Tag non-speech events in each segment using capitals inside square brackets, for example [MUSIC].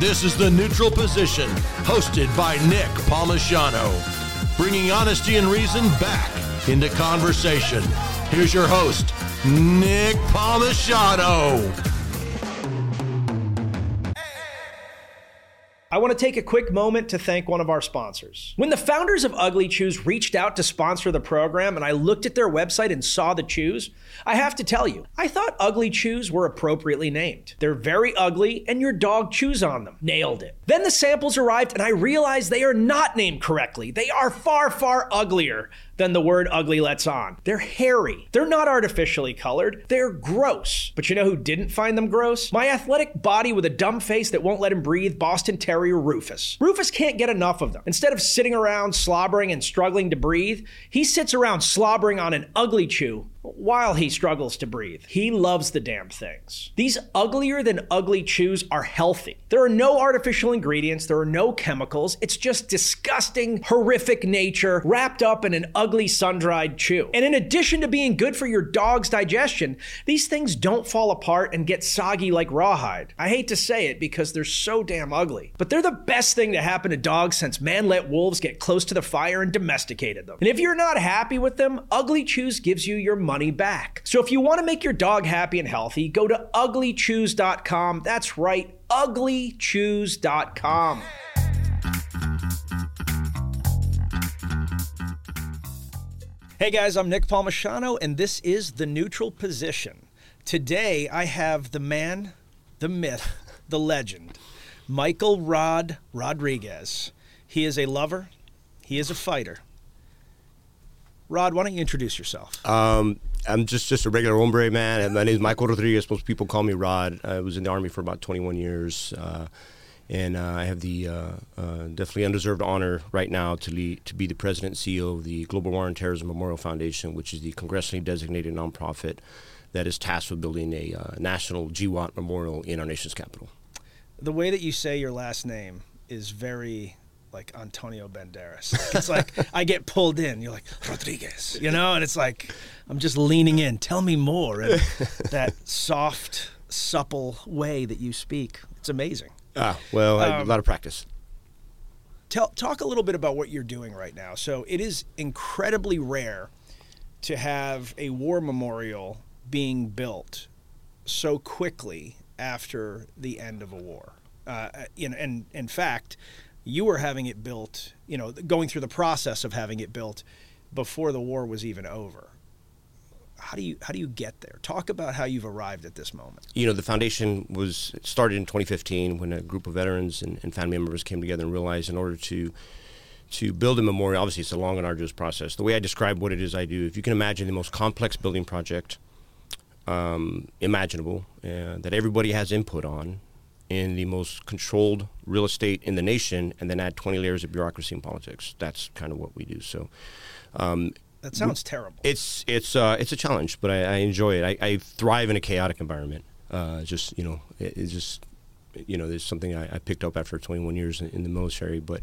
This is The Neutral Position, hosted by Nick Palmisciano, bringing honesty and reason back into conversation. Here's your host, Nick Palmisciano. Want to take a quick moment to thank one of our sponsors. When the founders of Ugly Chews reached out to sponsor the program and I looked at their website and saw the chews, I have to tell you, I thought Ugly Chews were appropriately named. They're very ugly and your dog chews on them. Nailed it. Then the samples arrived and I realized they are not named correctly. They are far, far uglier than the word ugly lets on. They're hairy. They're not artificially colored. They're gross. But you know who didn't find them gross? My athletic body with a dumb face that won't let him breathe, Boston Terrier Rufus. Rufus can't get enough of them. Instead of sitting around slobbering and struggling to breathe, he sits around slobbering on an ugly chew while he struggles to breathe. He loves the damn things. These uglier than ugly chews are healthy. There are no artificial ingredients, there are no chemicals. It's just disgusting, horrific nature wrapped up in an ugly sun dried chew. And in addition to being good for your dog's digestion, these things don't fall apart and get soggy like rawhide. I hate to say it because they're so damn ugly, but they're the best thing to happen to dogs since man let wolves get close to the fire and domesticated them. And if you're not happy with them, Ugly Chews gives you your money back. So if you want to make your dog happy and healthy, go to uglychews.com. That's right, uglychews.com. Hey guys, I'm Nick Palmisciano, and this is The Neutral Position. Today I have the man, the myth, the legend, Michael Rod Rodriguez. He is a lover, he is a fighter. Rod, why don't you introduce yourself? Um, I'm just just a regular hombre, man. And my name is Michael Rodriguez. Most people call me Rod. I was in the army for about 21 years, uh, and uh, I have the uh, uh, definitely undeserved honor right now to lead, to be the president and CEO of the Global War on Terrorism Memorial Foundation, which is the congressionally designated nonprofit that is tasked with building a uh, national GWOT memorial in our nation's capital. The way that you say your last name is very like Antonio Banderas. Like, it's like [LAUGHS] I get pulled in. You're like Rodriguez, you know, and it's like I'm just leaning in. Tell me more. And [LAUGHS] that soft, supple way that you speak. It's amazing. Ah, well, um, a lot of practice. Tell, talk a little bit about what you're doing right now. So it is incredibly rare to have a war memorial being built so quickly after the end of a war. Uh, in, and in fact, you were having it built, you know, going through the process of having it built before the war was even over. How do you how do you get there? Talk about how you've arrived at this moment. You know, the foundation was started in 2015 when a group of veterans and, and family members came together and realized in order to to build a memorial, obviously it's a long and arduous process. The way I describe what it is I do, if you can imagine the most complex building project um, imaginable uh, that everybody has input on, in the most controlled real estate in the nation and then add 20 layers of bureaucracy and politics. That's kind of what we do. So, um, that sounds terrible. It's it's uh, it's a challenge, but I, I enjoy it. I, I, thrive in a chaotic environment. Uh, just you know, it, it's just you know, there's something I, I, picked up after 21 years in, in the military, but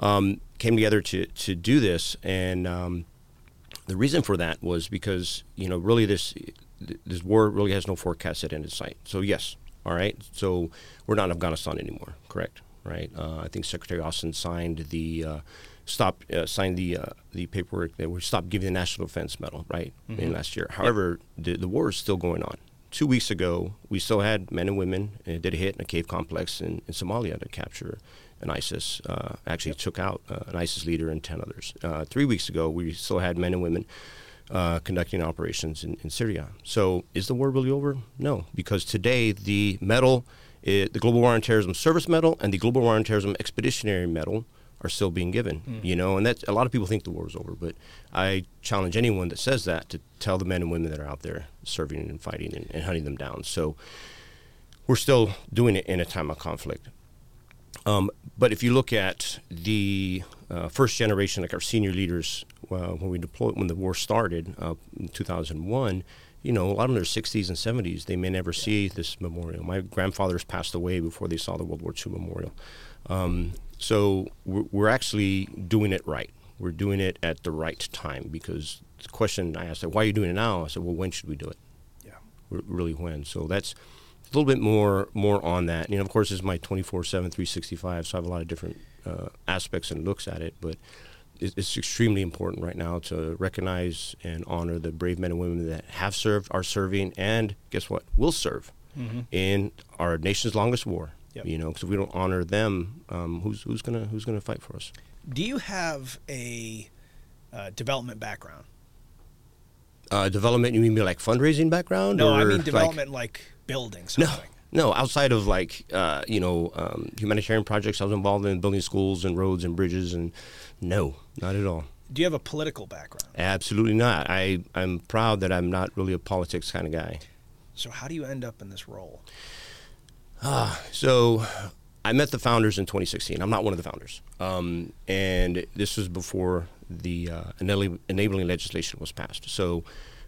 um, came together to to do this, and um, the reason for that was because you know, really this this war really has no forecast at end in sight. So yes, all right. So we're not in Afghanistan anymore, correct? Right. Uh, I think Secretary Austin signed the uh, stop uh, signed the uh, the paperwork that we stopped giving the National Defense Medal right mm-hmm. in last year. However, the, the war is still going on. Two weeks ago, we still had men and women uh, did a hit in a cave complex in, in Somalia to capture an ISIS. Uh, actually, yep. took out an ISIS leader and ten others. three weeks ago, we still had men and women uh, conducting operations in, in, Syria. So is the war really over? No, because today the medal, uh, the Global War on Terrorism Service Medal and the Global War on Terrorism Expeditionary Medal are still being given. Mm. You know, and that a lot of people think the war is over, but I challenge anyone that says that to tell the men and women that are out there serving and fighting and, and hunting them down. So we're still doing it in a time of conflict. Um, but if you look at the uh, first generation, like our senior leaders, uh, when we deployed, when the war started uh, in 2001, you know, a lot of them are 60s and 70s. They may never see this memorial. My grandfathers passed away before they saw the World War II memorial. Um, so we're, we're, actually doing it right. We're doing it at the right time because the question I asked, why are you doing it now? I said, well, when should we do it? Yeah. really when? So that's a little bit more more on that. You know, of course, it's my 24/7, 365, so I have a lot of different uh, aspects and looks at it, but it's, it's extremely important right now to recognize and honor the brave men and women that have served, are serving, and guess what, will serve in our nation's longest war. Yep. You know, because if we don't honor them, um, who's who's gonna who's gonna fight for us? Do you have a uh, development background? Uh, development? You mean like fundraising background? No, I mean development like, building No, something. no. Outside of like uh, you know um, humanitarian projects, I was involved in building schools and roads and bridges, and no, not at all. Do you have a political background? Absolutely not. I I'm proud that I'm not really a politics kind of guy. So how do you end up in this role? So I met the founders in 2016. I'm not one of the founders, um, and this was before the uh, enabling, enabling legislation was passed. So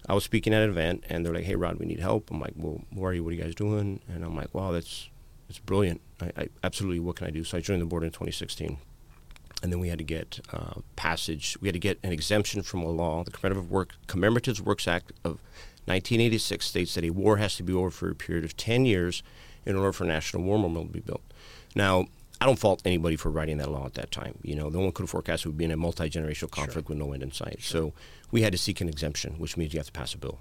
I was speaking at an event, and they're like, "Hey, Rod, we need help." I'm like, "Well, where are you? What are you guys doing?" And I'm like, "Wow, that's that's brilliant. I, I absolutely. What can I do?" So I joined the board in 2016. And then we had to get uh, passage. We had to get an exemption from a law. The Commemorative Work Commemorative Works Act of 1986 states that a war has to be over for a period of 10 years in order for a national war memorial to be built. Now, I don't fault anybody for writing that law at that time. You know, no one could have forecast we'd be in a multi generational conflict with no end in sight. So we had to seek an exemption, which means you have to pass a bill.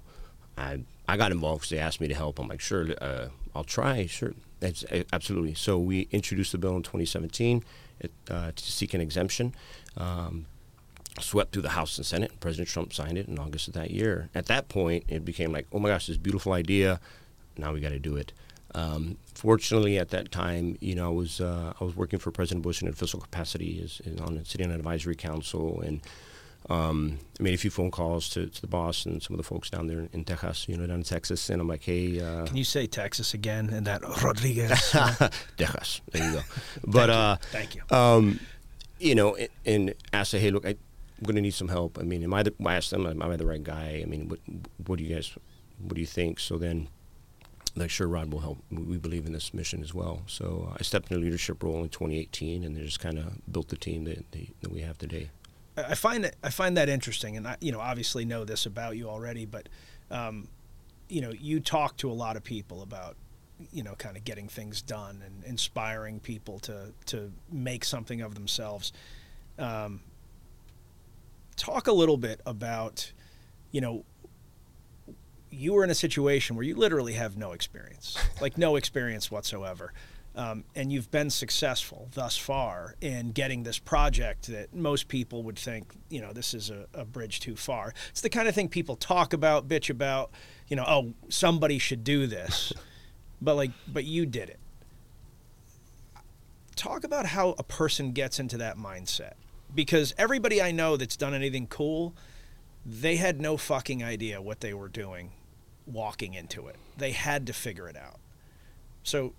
I I got involved because they asked me to help. I'm like, sure, uh, I'll try. Sure, that's uh, absolutely. So we introduced the bill in 2017 it, uh, to seek an exemption. Um, swept through the House and Senate. And President Trump signed it in August of that year. At that point, it became like, oh my gosh, this beautiful idea. Now we got to do it. Um, fortunately, at that time, you know, I was uh, I was working for President Bush in an official capacity, as, as on sitting on an advisory council, and um, I made a few phone calls to, to the boss and some of the folks down there in Texas, you know, down in Texas, and I'm like, hey, uh, Can you say Texas again and that Rodriguez? [LAUGHS] Texas, there you go. [LAUGHS] But uh, Thank you. um, you know, and, and asked, hey, look, I, I'm going to need some help. I mean, am I the, I asked them, am I the right guy? I mean, what, what do you guys, what do you think? So then, like, sure, Rod will help. We believe in this mission as well. So uh, I stepped in a leadership role in 2018, and they just kind of built the team that, that that we have today. I find that I find that interesting, and I, you know, obviously know this about you already, but, um, you know, you talk to a lot of people about, you know, kind of getting things done and inspiring people to to make something of themselves. Um, talk a little bit about, you know, you were in a situation where you literally have no experience, like no experience whatsoever. Um, and you've been successful thus far in getting this project that most people would think, you know, this is a, a bridge too far. It's the kind of thing people talk about, bitch about, you know, oh, somebody should do this. [LAUGHS] but like, but you did it. Talk about how a person gets into that mindset. Because everybody I know that's done anything cool, they had no fucking idea what they were doing walking into it. They had to figure it out. So,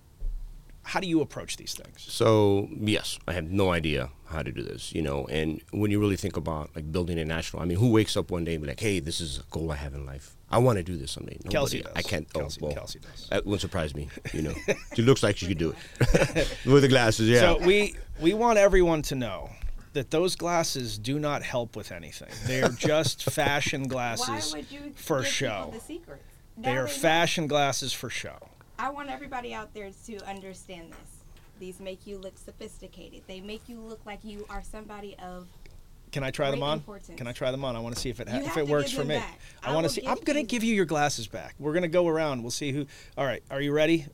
how do you approach these things? So yes, I have no idea how to do this, you know. And when you really think about like building a national, I mean, who wakes up one day and be like, "Hey, this is a goal I have in life. I want to do this someday." Nobody. Oh, Kelsey does. I can't. Kelsey- oh, well, Kelsey does. That wouldn't surprise me. You know, [LAUGHS] she looks like she could do it [LAUGHS] with the glasses. Yeah. So we we want everyone to know that those glasses do not help with anything. They are [LAUGHS] just fashion Why glasses would you for give people show. The secrets. They Now are know. fashion glasses for show. I want everybody out there to understand this. These make you look sophisticated. They make you look like you are somebody of. Can I try them on? importance. Can I try them on? I want to see if it ha- if it works for me. back. I I want to see. I'm gonna you- give you your glasses back. We're gonna go around. We'll see who. All right. Are you ready?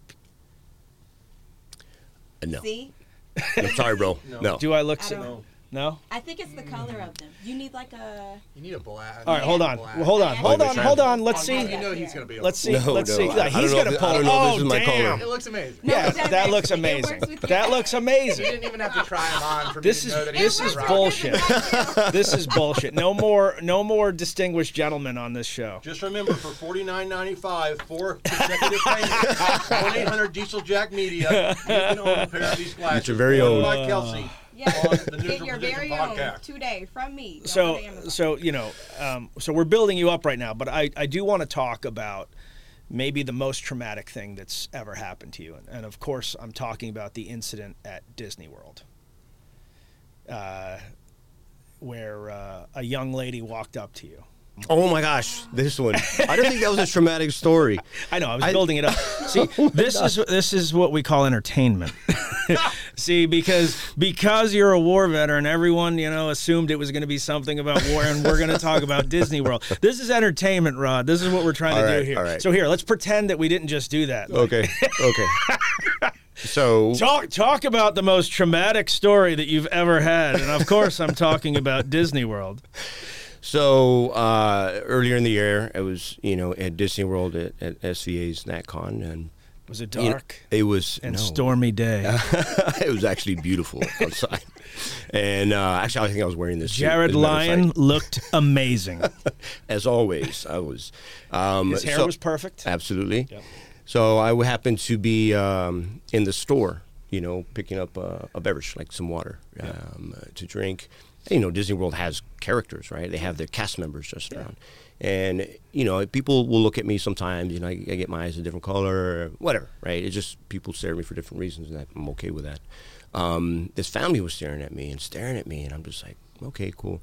Uh, no. See, I'm [LAUGHS] sorry, bro. No. Do I look? I si- don't- no. I think it's the color of them. You need like a. You need a black. All right. Hold on. Well, hold on. Hold on. Hold on. Let's see. You know he's gonna be. Able Let's see. No, Let's no, see. I- Yeah, I he's gonna pull. It. know if oh, this is my color. damn. It looks amazing. No, Yeah, it that looks amazing. works with your That hair. looks You amazing. didn't even have to try him on for This me is to know that this is right. bullshit. [LAUGHS] this is bullshit. No more no more distinguished gentlemen on this show. Just remember, for forty nine ninety five, four consecutive payments, [LAUGHS] one eight hundred Diesel Jack Media, you can own a pair of these glasses. Get your very Brought own. By Kelsey Yeah. Get your very own podcast. today from me. Don't So go to Amazon. so you know, um, so we're building you up right now, but I I do want to talk about maybe the most traumatic thing that's ever happened to you, and, and of course I'm talking about the incident at Disney World, uh, where uh, a young lady walked up to you Oh my gosh, this one. I don't think that was a traumatic story. [LAUGHS] I know. I was I- building it up. [LAUGHS] See, oh this is this is what we call entertainment. [LAUGHS] See, because because you're a war veteran, everyone you know assumed it was going to be something about war, and we're going to talk about Disney World. This is entertainment, Rod. This is what we're trying All to do here. right. So here, let's pretend that we didn't just do that. Okay, okay. So Talk talk about the most traumatic story that you've ever had, and of course, I'm talking about Disney World. So uh, earlier in the year, I was you know at Disney World at, at SVA's NatCon, and Was it you know, dark it was and no. stormy day? [LAUGHS] it was actually beautiful outside, and uh, actually I think I was wearing this. Jared as a matter of Lyon looked amazing. [LAUGHS] as always. I was. Um, His hair so- was perfect. Absolutely. Yep. So I happened to be um, in the store, you know, picking up a, a beverage like some water um, uh, to drink. You know, Disney World has characters, right? They have their cast members just around, and you know, people will look at me sometimes. You know, I, I get my eyes a different color, or whatever, right? It's just people stare at me for different reasons, and I'm okay with that. Um, this family was staring at me and staring at me, and I'm just like, okay, cool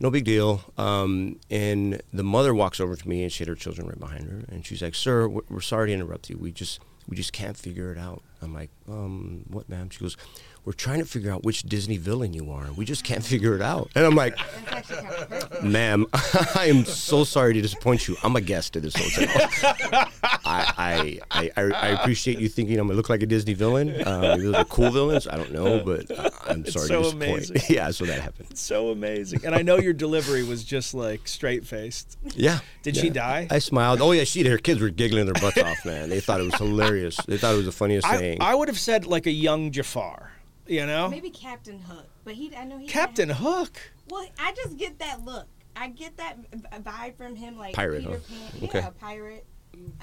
no big deal. Um, and the mother walks over to me, and she had her children right behind her, and she's like, "Sir, we're we're sorry to interrupt you. We just we just can't figure it out." I'm like, "Um, what, ma'am?" She goes, "We're trying to figure out which Disney villain you are. We just can't [LAUGHS] figure it out." And I'm like, That's actually kind of perfect. "Ma'am, [LAUGHS] I am so sorry to disappoint you. I'm a guest at this hotel. [LAUGHS] I, I, I, I appreciate you thinking I'm gonna look like a Disney villain. Uh, those are cool villains. I don't know, but I'm sorry so to disappoint." Amazing. yeah, so that happened. so amazing. And I know your delivery was just like straight faced. Yeah. Did yeah. she die? I smiled. Oh yeah, she did. Her kids were giggling their butts off, man. They thought it was hilarious. They thought it was the funniest I, thing. I would have said like a young Jafar, you know? Maybe Captain Hook, but he I know he Captain Hook. Well, I just get that look. I get that vibe from him, like Pirate, Peter huh? Pan. Okay. Yeah, pirate.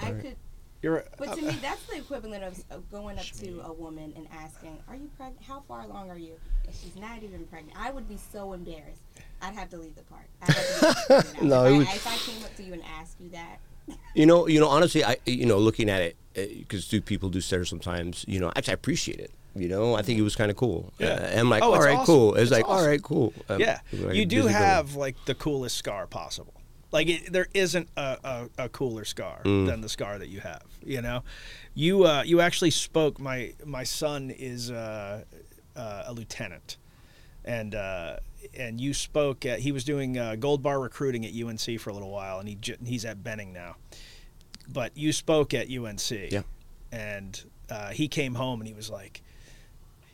I could, You're but to uh, me, that's the equivalent of, of going up to a woman and asking, "Are you pregnant? How far along are you?" And she's not even pregnant. I would be so embarrassed. I'd have to leave the park. I'd have to leave. [LAUGHS] No, if, it I, was- if I came up to you and asked you that, you know, you know, honestly, I, you know, looking at it, uh, because do people do stare sometimes. You know, actually, I appreciate it. You know, I think it was kind of cool. Yeah. Uh, and I'm like, Oh, all right, awesome. cool. It's, It's like, awesome. all right, cool. Um, yeah. like you do have like the coolest scar possible. Like it, there isn't a, a, a cooler scar Mm. than the scar that you have. You know, you uh, you actually spoke. My my son is uh, uh, a lieutenant, and uh, and you spoke. At, he was doing uh, gold bar recruiting at UNC for a little while, and he he's at Benning now. But you spoke at UNC, Yeah. and uh, he came home and he was like,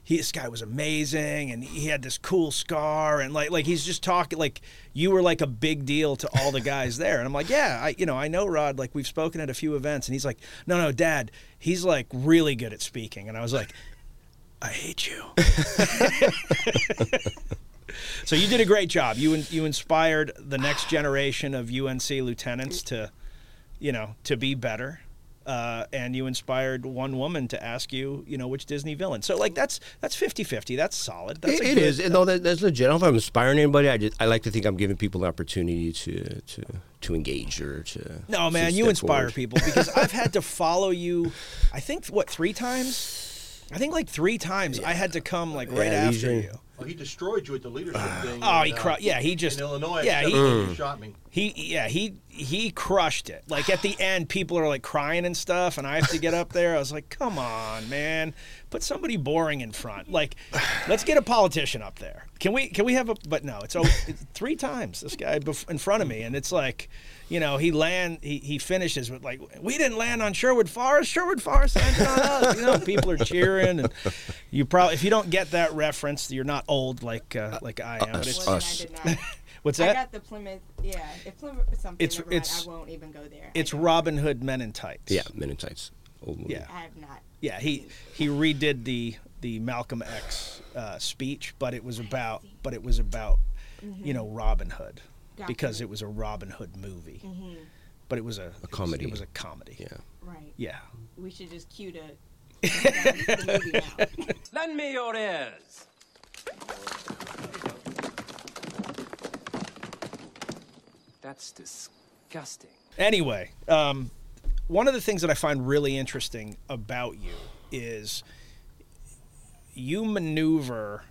he, this guy was amazing and he had this cool scar and like like he's just talking like you were like a big deal to all the guys there. And I'm like yeah I you know I know Rod like we've spoken at a few events and he's like no no dad he's like really good at speaking. And I was like I hate you. [LAUGHS] So you did a great job. You you inspired the next generation of UNC lieutenants to you know to be better uh, and you inspired one woman to ask you, you know, which Disney villain. So like that's that's 50-50. That's solid. That's It, it is. No, that, that's legit. I don't know if I'm inspiring anybody. I just I like to think I'm giving people the opportunity to to to engage or to. No, to man, you inspire forward. people because I've had to [LAUGHS] follow you. I think what three times? I think like three times I had to come like right Yeah, after you. Well, he destroyed you at the leadership [SIGHS] thing. Oh, in, he uh, cru- yeah, he just in Illinois. yeah, except he- when shot me. He yeah he he crushed it. Like at the [SIGHS] end, people are like crying and stuff, and I have to get up there. I was like, come on, man, put somebody boring in front. Like, [SIGHS] let's get a politician up there. Can we can we have a? But no, it's, always, it's three times this guy bef- in front of me, and it's like. You know, he land he, he finishes with like we didn't land on Sherwood Forest. Sherwood Forest landed on us. You know, people are cheering, and you probably if you don't get that reference, you're not old like uh, like I am. But it's us. I did not. [LAUGHS] what's I got the Plymouth. Yeah, if Plymouth is something, It's- never mind, it's- I won't even go there. It's Robin Hood Men in Tights. Yeah, Men in Tights. Old movie. Yeah. I have not. Yeah, he he redid the the Malcolm X uh, speech, but it was about but it was about you know Robin Hood Gotcha. because it was a Robin Hood movie, but it was a, it was- comedy. It was a comedy. Yeah. Right. Yeah. We should just cue the, the movie now. Lend me your ears. That's disgusting. Anyway, um, one of the things that I find really interesting about you is you maneuver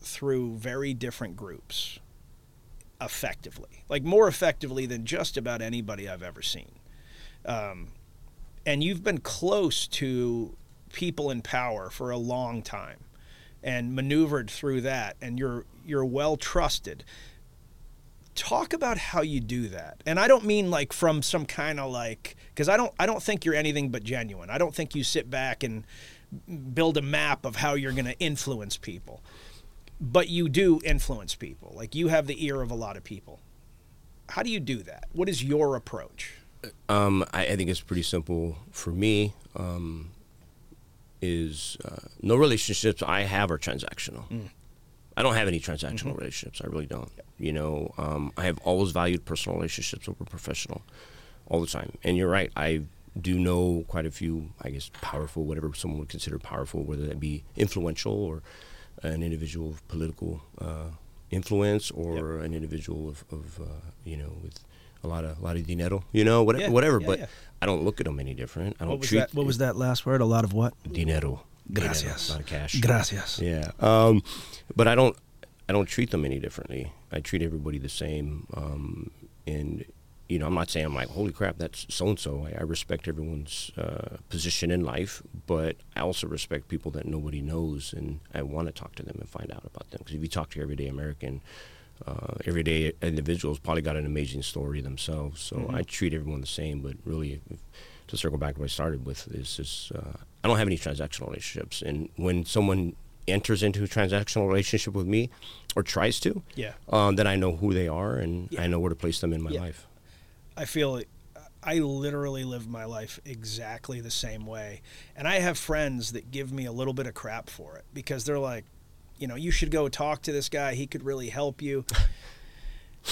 through very different groups. Effectively, like more effectively than just about anybody I've ever seen. Um, and you've been close to people in power for a long time and maneuvered through that and you're you're well trusted. Talk about how you do that. And i don't mean like from some kind of like because i don't i don't think you're anything but genuine. I don't think you sit back and build a map of how you're going to influence people but you do influence people like you have the ear of a lot of people how do you do that what is your approach Um, I, I think it's pretty simple for me. Um, is uh, no relationships I have are transactional. I don't have any transactional relationships. I really don't. You know, um, I have always valued personal relationships over professional, all the time. And you're right. I do know quite a few, I guess, powerful, whatever someone would consider powerful, whether that be influential or an individual of political uh, influence or an individual of, of uh, you know, with a lot of a lot of dinero, you know, whatever, Yeah, whatever. yeah, but yeah. I don't look at them any different. I don't what was treat that what was that last word a lot of what dinero. Gracias. Dinero, a lot of cash. Gracias. Yeah. Um, but I don't I don't treat them any differently. I treat everybody the same. Um, and you know, I'm not saying I'm like, holy crap, that's so and so. I respect everyone's uh, position in life, but I also respect people that nobody knows, and I want to talk to them and find out about them. Because if you talk to your everyday American, uh, everyday individuals, probably got an amazing story themselves. So I treat everyone the same. But really, if, to circle back to what I started with, is just uh, I don't have any transactional relationships, and when someone enters into a transactional relationship with me or tries to, Yeah. um, then I know who they are and Yeah. I know where to place them in my Yeah. life. I feel uh, I literally live my life exactly the same way. And I have friends that give me a little bit of crap for it because they're like, you know, you should go talk to this guy. He could really help you.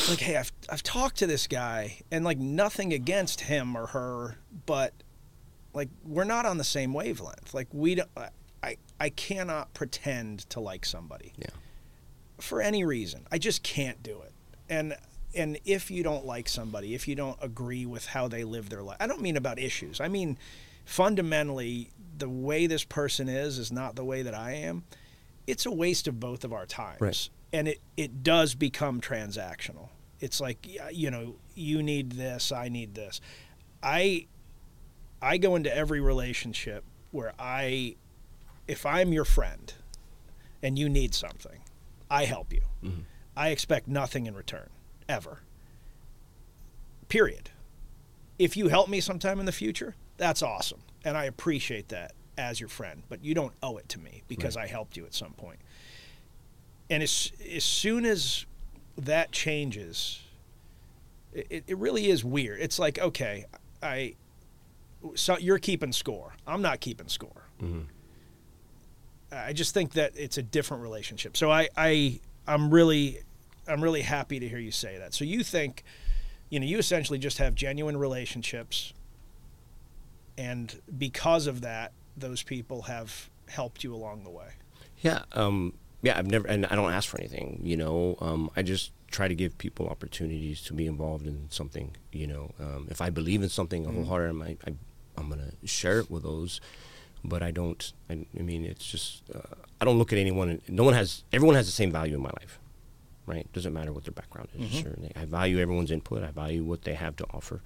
Like, hey, I've, I've talked to this guy and like nothing against him or her, but like we're not on the same wavelength. Like we don't, I, I cannot pretend to like somebody Yeah. for any reason. I just can't do it. And and if you don't like somebody, if you don't agree with how they live their life, I don't mean about issues. I mean fundamentally the way this person is is not the way that I am. It's a waste of both of our times. Right. And it it does become transactional. It's like you know, you need this, I need this. I I go into every relationship where I if I'm your friend and you need something, I help you. Mm-hmm. I expect nothing in return, ever. Period. If you help me sometime in the future, that's awesome. And I appreciate that as your friend, but you don't owe it to me because I helped you at some point. And as, as soon as that changes, it, it really is weird. It's like, okay, I, so you're keeping score. I'm not keeping score. Mm-hmm. I just think that it's a different relationship. So I, I I'm really I'm really happy to hear you say that. So you think, you know, you essentially just have genuine relationships and because of that, those people have helped you along the way. Yeah. Um, yeah. I've never, and I don't ask for anything, you know, um, I just try to give people opportunities to be involved in something, you know, um, if I believe in something a wholeheartedly, I, I, I'm going to share it with those, but I don't, I, I mean, it's just, uh, I don't look at anyone, no one has, everyone has the same value in my life. Right, doesn't matter what their background is. Sure, I value everyone's input. I value what they have to offer.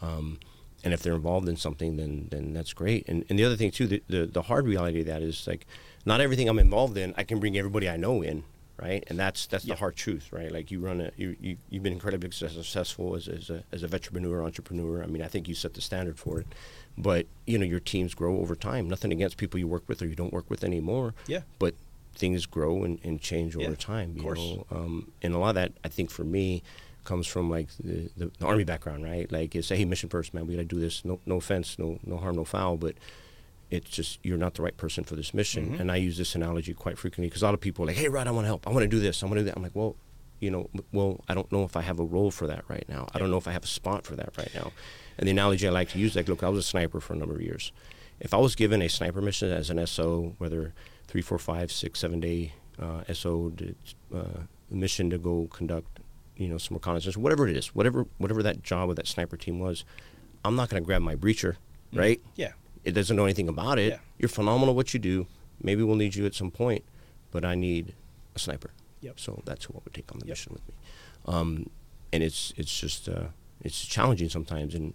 Um, and if they're involved in something, then then that's great. And and the other thing too, the, the the hard reality of that is like, not everything I'm involved in, I can bring everybody I know in, right? And that's that's the hard truth, right? Like you run a you, you you've been incredibly successful as as a as a entrepreneur, entrepreneur. I mean, I think you set the standard for it. But you know, your teams grow over time. Nothing against people you work with or you don't work with anymore. Yeah. But things grow and, and change Yeah, over time. You of course. know, um, and a lot of that I think for me comes from like the, the, the army background, right? Like it's hey mission first, man. We got to do this. No no offense, no no harm, no foul, but it's just you're not the right person for this mission. Mm-hmm. And I use this analogy quite frequently because a lot of people are like, hey Rod, I want to help. I want to do this. I want to do that. I'm like, well, you know, well, I don't know if I have a role for that right now. I don't know if I have a spot for that right now. And the analogy I like to use, like, look, I was a sniper for a number of years. If I was given a sniper mission as an SO, whether three, four, five, six, seven day uh, SO to, uh, mission to go conduct, you know, some reconnaissance, whatever it is, whatever whatever that job with that sniper team was, I'm not going to grab my breacher, right? Yeah. It doesn't know anything about it. Yeah. You're phenomenal at what you do. Maybe we'll need you at some point, but I need a sniper. Yep. So that's who I would take on the Yep. mission with me. um, and it's it's just uh, it's challenging sometimes. And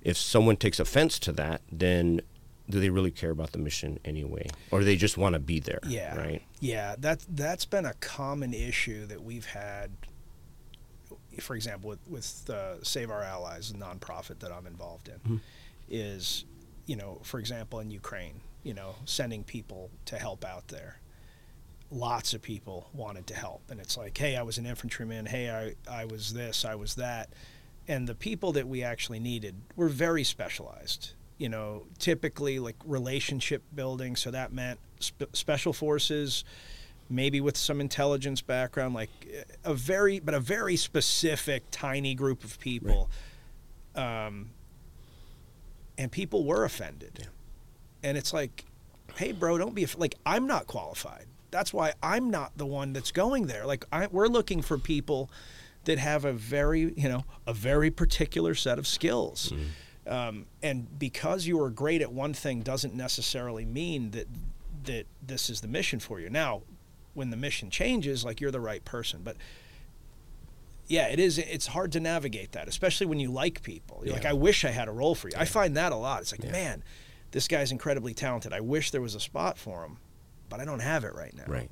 if someone takes offense to that, then do they really care about the mission anyway, or do they just want to be there? Yeah. Right. Yeah, that that's been a common issue that we've had. For example, with with uh, Save Our Allies, a nonprofit that I'm involved in, is, you know, for example, in Ukraine, you know, sending people to help out there. Lots of people wanted to help, and it's like, hey, I was an infantryman. Hey, I I was this, I was that, and the people that we actually needed were very specialized. You know, typically like relationship building. So that meant sp- special forces, maybe with some intelligence background, like a very, but a very specific, tiny group of people. Um, and people were offended. And it's like, hey, bro, don't be like, I'm not qualified. That's why I'm not the one that's going there. Like, I, we're looking for people that have a very, you know, a very particular set of skills. Um, and because you are great at one thing doesn't necessarily mean that that this is the mission for you. Now, when the mission changes, like you're the right person. But yeah, it is. It's hard to navigate that, especially when you like people. You're like, I wish I had a role for you. I find that a lot. It's like, man, this guy's incredibly talented. I wish there was a spot for him, but I don't have it right now. Right.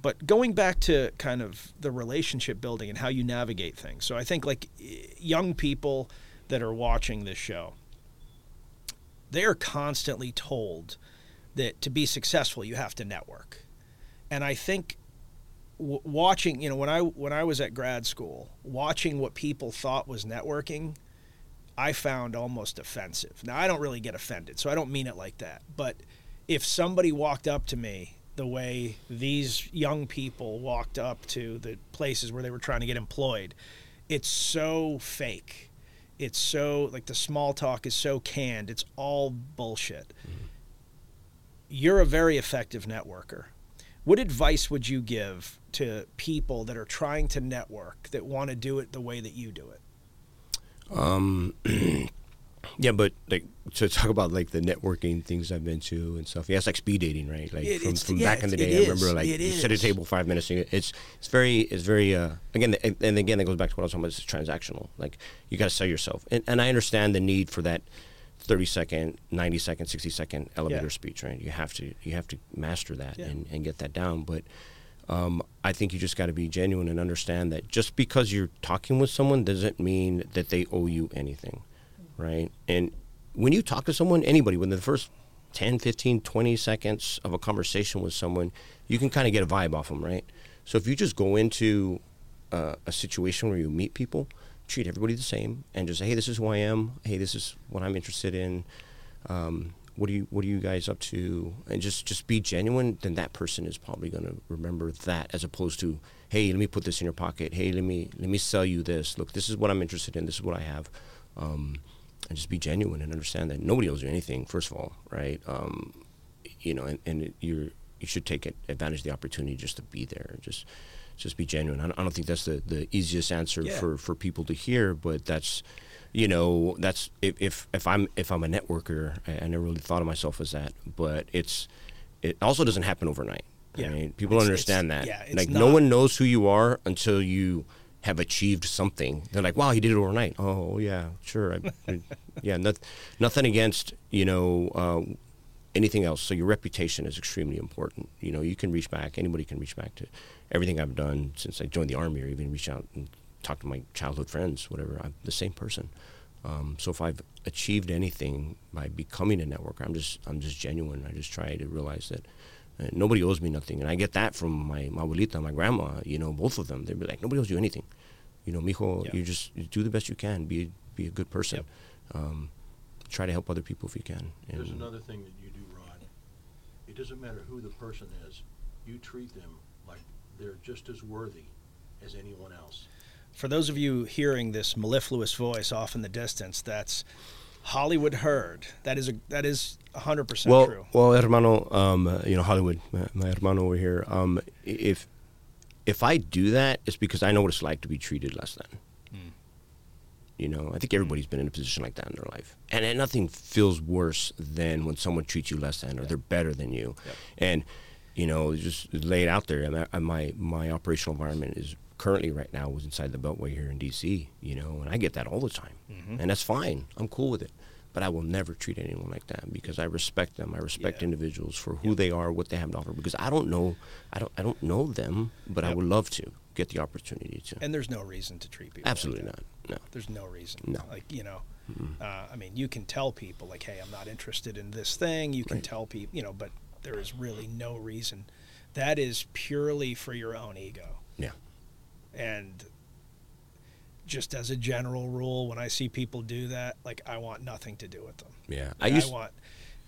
But going back to kind of the relationship building and how you navigate things. So I think like young people that are watching this show, they are constantly told that to be successful you have to network. And I think w- watching, you know, when I when I was at grad school, watching what people thought was networking, I found almost offensive. Now I don't really get offended, so I don't mean it like that. But if somebody walked up to me the way these young people walked up to the places where they were trying to get employed, it's so fake. It's so like the small talk is so canned. It's all bullshit. You're a very effective networker. What advice would you give to people that are trying to network that want to do it the way that you do it? Um, [CLEARS THROAT] yeah, but like to talk about like the networking things I've been to and stuff. Yeah, it's like speed dating, right? Like It- from, from yeah, back in the day, I remember like It you sit at a table five minutes. And it's it's very it's very uh again and- again that goes back to what I was talking about. It's transactional. Like you got to sell yourself, and and I understand the need for that. 30 second 90 second 60 second elevator Yeah. speech right you have to you have to master that Yeah. and, and get that down but um, I think you just got to be genuine and understand that just because you're talking with someone doesn't mean that they owe you anything, right? And when you talk to someone, anybody, within the first 10, 15, 20 seconds of a conversation with someone, you can kind of get a vibe off them, right? So if you just go into uh, a situation where you meet people, treat everybody the same and just say, hey, this is who I am. Hey, this is what I'm interested in. Um, what are you What are you guys up to? And just just be genuine. Then that person is probably going to remember that, as opposed to, hey, let me put this in your pocket. Hey, let me let me sell you this. Look, this is what I'm interested in. This is what I have. Um, and just be genuine and understand that nobody owes you anything. First of all, right? Um, you know, and, and it, you're you should take advantage of the opportunity just to be there. Just just be genuine. I don't, I don't think that's the, the easiest answer Yeah. for, for people to hear, but that's you know that's if, if if I'm if I'm a networker, I, I never really thought of myself as that, but it's it also doesn't happen overnight. Yeah. Right? People It's- don't understand it's- that. yeah, like no one knows who you are until you have achieved something. They're like, "Wow, he did it overnight." Oh, yeah, sure. [LAUGHS] I, yeah, not, nothing against you know uh, anything else. So your reputation is extremely important. You know, you can reach back. Anybody can reach back to everything I've done since I joined the army, or even reach out and talk to my childhood friends, whatever. I'm the same person. Um, so if I've achieved anything by becoming a networker, I'm just I'm just genuine. I just try to realize that uh, nobody owes me nothing, and I get that from my, my abuelita, my grandma. You know, both of them. They'd be like, nobody owes you anything. You know, mijo, Yeah. you just you do the best you can. Be be a good person. Yep. Um, try to help other people if you can. There's another thing that you do, Rod. It doesn't matter who the person is. You treat them like they're just as worthy as anyone else. For those of you hearing this mellifluous voice off in the distance, that's Hollywood Heard. That is a that is hundred percent well, true. well, hermano, um, you know Hollywood, my, my hermano over here. Um, if if I do that, it's because I know what it's like to be treated less than. Hmm. You know, I think everybody's been in a position like that in their life, and, and nothing feels worse than when someone treats you less than, or they're better than you, Yep. and you know, just lay it out there. And I- my my operational environment is currently right now was inside the Beltway here in DC, you know, and I get that all the time, and that's fine. I'm cool with it. But I will never treat anyone like that because I respect them. I respect Yeah. individuals for who they are, what they have to offer. Because I don't know, I don't, I don't know them, but I would love to get the opportunity to. And there's no reason to treat people. like Absolutely that. not. No. There's no reason. No. Like, you know, uh, I mean, you can tell people, like, hey, I'm not interested in this thing. You can Right. tell people, you know, but there is really no reason. That is purely for your own ego. Yeah. And just as a general rule, when I see people do that, like, I want nothing to do with them. Yeah. I, I used. want.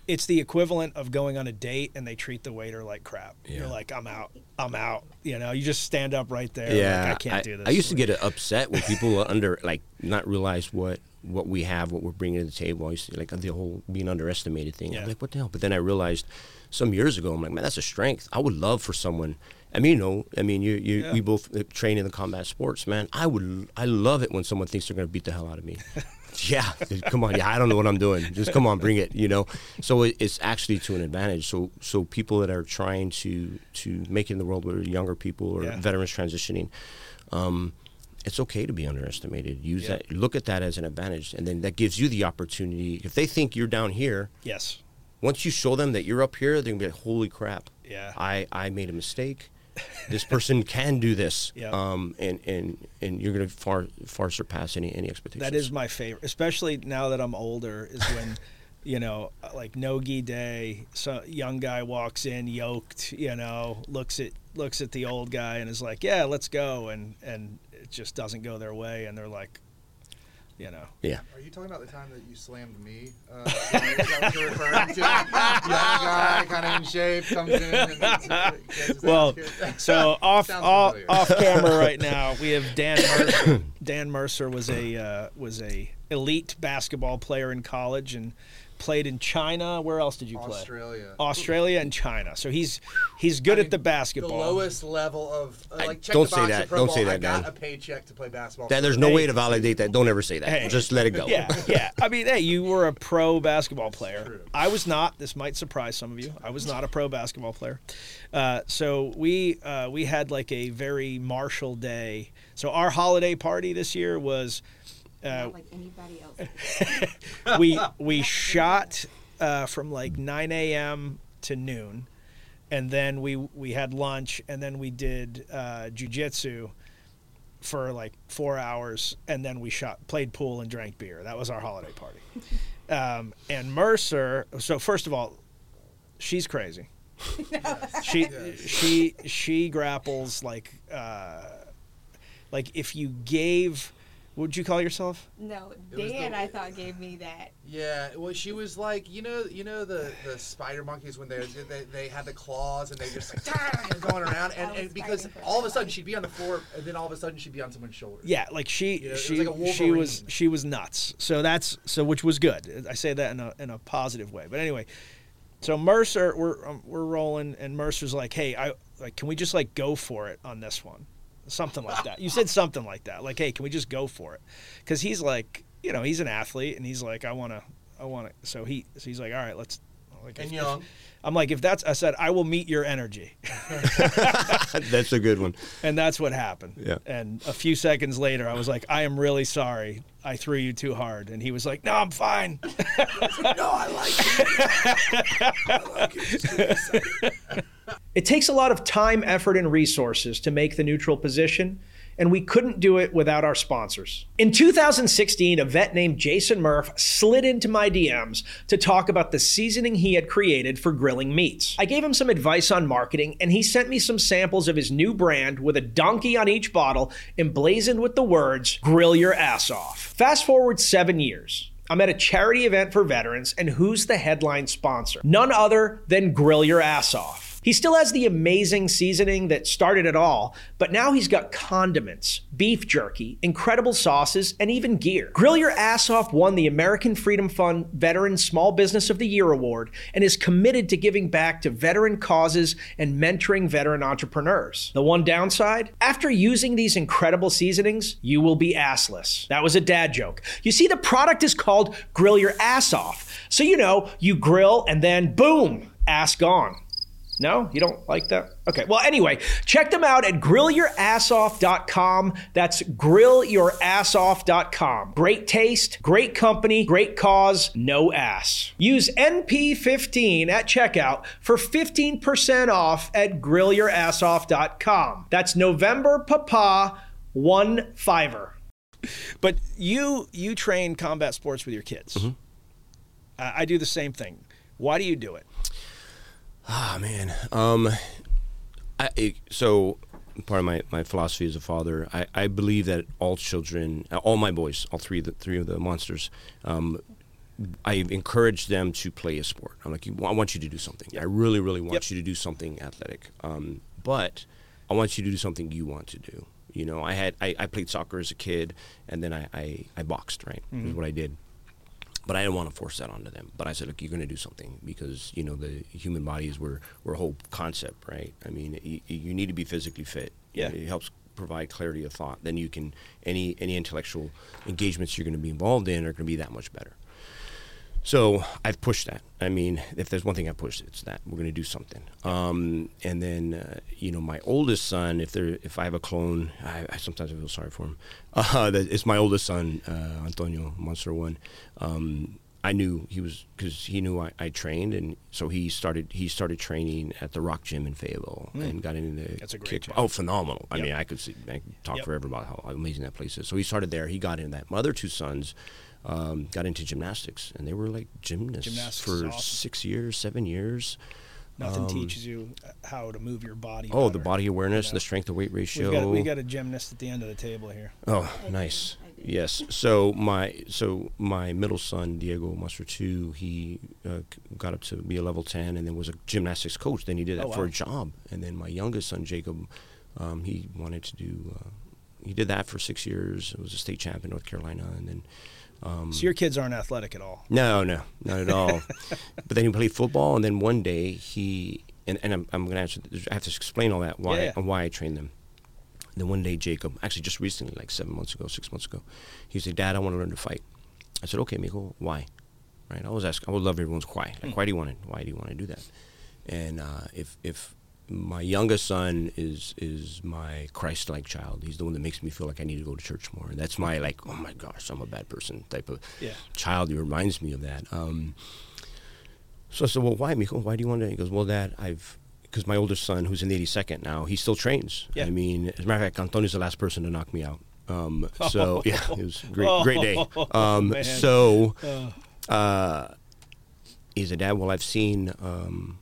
It's the equivalent of going on a date and they treat the waiter like crap. Yeah. You're like, I'm out. I'm out. You know, you just stand up right there. yeah. Like, I can't do this. I used to get upset when people are under like not realize what what we have, what we're bringing to the table. I used to like the whole being underestimated thing. Yeah. I'm like, what the hell? But then I realized some years ago, I'm like, man, that's a strength. I would love for someone. I mean, you know, I mean, you, you Yeah. we both uh, train in the combat sports, man. I would, I love it when someone thinks they're going to beat the hell out of me. [LAUGHS] yeah, come on, yeah, I don't know what I'm doing. Just come on, bring it, you know. So it, it's actually to an advantage. So, so people that are trying to to make it in the world with younger people or Yeah. veterans transitioning, um, it's okay to be underestimated. Use Yeah. that, look at that as an advantage, and then that gives you the opportunity. If they think you're down here, Yes. once you show them that you're up here, they're gonna be like, "Holy crap! Yeah. I I made a mistake. this person [LAUGHS] can do this." Yeah. Um, and and and you're gonna far far surpass any any expectations. That is my favorite, especially now that I'm older. Is when, [LAUGHS] you know, like Nogi Day, so young guy walks in yoked, you know, looks at looks at the old guy and is like, "Yeah, let's go," and and it just doesn't go their way, and they're like, you know, yeah. Are you talking about the time that you slammed me? Uh, is [LAUGHS] that you're referring to? Young guy, kind of in shape, comes in and gets, [LAUGHS] gets his Well, ass so [LAUGHS] off Sounds off, off camera right now, we have Dan Mercer. Dan Mercer was a uh, was a elite basketball player in college and played in China. Where else did you play? Australia. Australia and China. So he's he's good I at the basketball. The lowest level of uh, like check don't the say that. Don't Bowl, say I that, got Dan. a paycheck to play basketball. That, for there's no free. way to validate that. Don't ever say that. Hey. Just let it go. Yeah, yeah. I mean, hey, you were a pro basketball player. true. I was not. This might surprise some of you. I was not a pro basketball player. Uh, so we uh, we had like a very martial day. So our holiday party this year was uh, Not like anybody else. [LAUGHS] we we shot uh, from like 9 a.m. to noon, and then we we had lunch, and then we did uh, jujitsu for like four hours, and then we shot played pool and drank beer. That was our holiday party. [LAUGHS] Um, and Mercer. So first of all, she's crazy. [LAUGHS] she she she grapples like uh, like if you gave. What would you call yourself? No, It Dan, the- I thought gave me that. Yeah, well, she was like, you know, you know the, the spider monkeys when they they they had the claws and they just like [LAUGHS] and going around and, and because all of a sudden she'd be on the floor and then all of a sudden she'd be on someone's shoulder. Yeah, like she Yeah, it was she like she was she was nuts. So that's so which was good. I say that in a in a positive way. But anyway, so Mercer we're um, we're rolling and Mercer's like, "Hey, I like can we just like go for it on this one?" Something like that. You said something like that. Like, "Hey, can we just go for it?" Cuz he's like, you know, he's an athlete and he's like, "I want to I want to." So he so he's like, "All right, let's like And if- young. I'm like, if that's, I said, I will meet your energy. [LAUGHS] [LAUGHS] [LAUGHS] That's a good one. And that's what happened. Yeah. And a few seconds later, I was like, I am really sorry. I threw you too hard. And he was like, No, I'm fine. No, I like it. It takes a lot of time, effort, and resources to make the neutral position, and we couldn't do it without our sponsors. In 2016, a vet named Jason Murph slid into my DMs to talk about the seasoning he had created for grilling meats. I gave him some advice on marketing, and he sent me some samples of his new brand with a donkey on each bottle emblazoned with the words, Grill Your Ass Off. Fast forward seven years. I'm at a charity event for veterans, and who's the headline sponsor? None other than Grill Your Ass Off. He still has the amazing seasoning that started it all, but now he's got condiments, beef jerky, incredible sauces, and even gear. Grill Your Ass Off won the American Freedom Fund Veteran Small Business of the Year award and is committed to giving back to veteran causes and mentoring veteran entrepreneurs. The one downside? After using these incredible seasonings, you will be assless. That was a dad joke. You see, the product is called Grill Your Ass Off. So, you know, you grill and then boom, ass gone. No, you don't like that? Okay. Well, anyway, check them out at grillyourassoff.com. That's grillyourassoff.com. Great taste, great company, great cause, no ass. Use NP15 at checkout for 15% off at grillyourassoff.com. That's November Papa 1 fiver. But you you train combat sports with your kids. Mm-hmm. I I do the same thing. Why do you do it? Ah man. Um, I, it- so part of my, my philosophy as a father, I, I believe that all children, uh, all my boys, all three of the three of the monsters, um, I encourage them to play a sport. I'm like, I want you to do something. I really, really want Yep. you to do something athletic. Um, but I want you to do something you want to do. You know, I had I, I played soccer as a kid, and then I I, I boxed. Right, is what I did but I didn't want to force that onto them. But I said, look, you're going to do something because you know the human body is we're we're a whole concept, right? I mean, you, you need to be physically fit. Yeah. it helps provide clarity of thought. Then you can any any intellectual engagements you're going to be involved in are going to be that much better. So I've pushed that. I mean, if there's one thing I pushed, it's that we're going to do something. Um, and then, uh, you know, my oldest son, if there, if I have a clone, I, I sometimes I feel sorry for him. [LAUGHS] Uh, that it's my oldest son, uh, Antonio Monster One. Um, I knew he was because he knew I, I trained, and so he started. He started training at the Rock Gym in Fayetteville and got into the That's a great kick. gym. Oh, phenomenal! I mean, I could see, I could talk Yep. forever about how amazing that place is. So he started there. He got into that. My other two sons um, got into gymnastics, and they were like gymnasts Gymnastics for awesome. six years, seven years. Nothing teaches you how to move your body. Um, Oh, the body awareness, you know? the strength to weight ratio. We've got, we got a gymnast at the end of the table here. Oh, nice. Yes. So my so my middle son Diego Muster two, he uh, got up to be a level ten, and then was a gymnastics coach. Then he did that Oh, for a job, and then my youngest son Jacob, um, he wanted to do. Uh, he did that for six years. It Was a state champ in North Carolina, and then. Um, So your kids aren't athletic at all. no, no, not at all. [LAUGHS] but then he played football, and then one day he and, and I'm, I'm going to answer. I have to explain all that why Yeah, yeah. and why I trained them. Then one day Jacob, actually just recently, like seven months ago, six months ago, he said, "Dad, I want to learn to fight." I said, "Okay, Mijo, why?" Right? I was asking. I would love everyone's why. Like, Hmm. why do you want to? Why do you want to do that? And uh, if if my youngest son is is my Christ-like child, he's the one that makes me feel like I need to go to church more. And that's my like, oh my gosh, I'm a bad person type of Yeah. child. He reminds me of that. Um, so I said, well, why, Mijo? Why do you want to? He goes, well, Dad, I've because my oldest son, who's in the 82nd now, he still trains. Yeah. I mean, as a matter of fact, Antonio's the last person to knock me out. Um, [LAUGHS] so yeah, it was a great, great day. [LAUGHS] Um, man. so uh, he said, Dad, well, I've seen, um,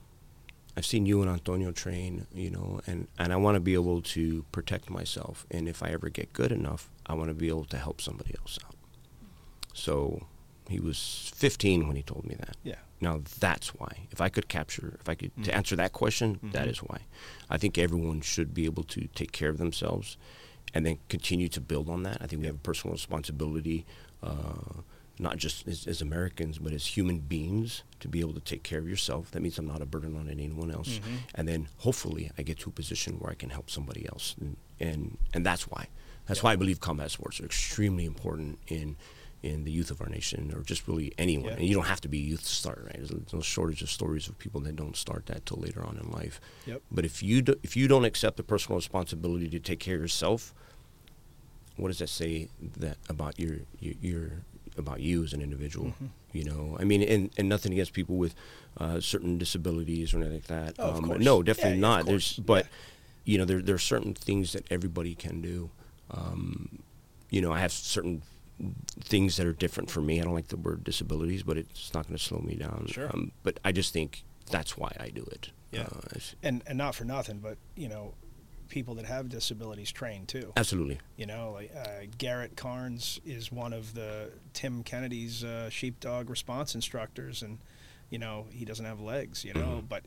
I've seen you and Antonio train, you know, and, and I want to be able to protect myself. And if I ever get good enough, I want to be able to help somebody else out. So he was 15 when he told me that. Yeah. Now that's why. If I could capture, if I could to answer that question, that is why. I think everyone should be able to take care of themselves, and then continue to build on that. I think we have a personal responsibility, uh, not just as, as Americans, but as human beings, to be able to take care of yourself. That means I'm not a burden on anyone else, mm-hmm. and then hopefully I get to a position where I can help somebody else, and and, and that's why. That's why I believe combat sports are extremely important in in the youth of our nation, or just really anyone. Yeah. And you don't have to be a youth to start, right? There's, there's no shortage of stories of people that don't start that till later on in life. Yep. But if you do, if you don't accept the personal responsibility to take care of yourself, what does that say that about your your, your about you as an individual? Mm-hmm. You know, I mean, and, and nothing against people with uh, certain disabilities or anything like that. Oh, Um. No, definitely Yeah, not. There's, but Yeah. you know, there there are certain things that everybody can do. Um, you know, I have certain things that are different for me. I don't like the word disabilities, but it's not going to slow me down. Sure. Um, but I just think that's why I do it. Yeah. Uh, And and not for nothing, but you know, people that have disabilities trained too. absolutely. You know, like uh, Garrett Carnes is one of the Tim Kennedy's uh, sheepdog response instructors, and you know he doesn't have legs. You know, Mm-hmm. but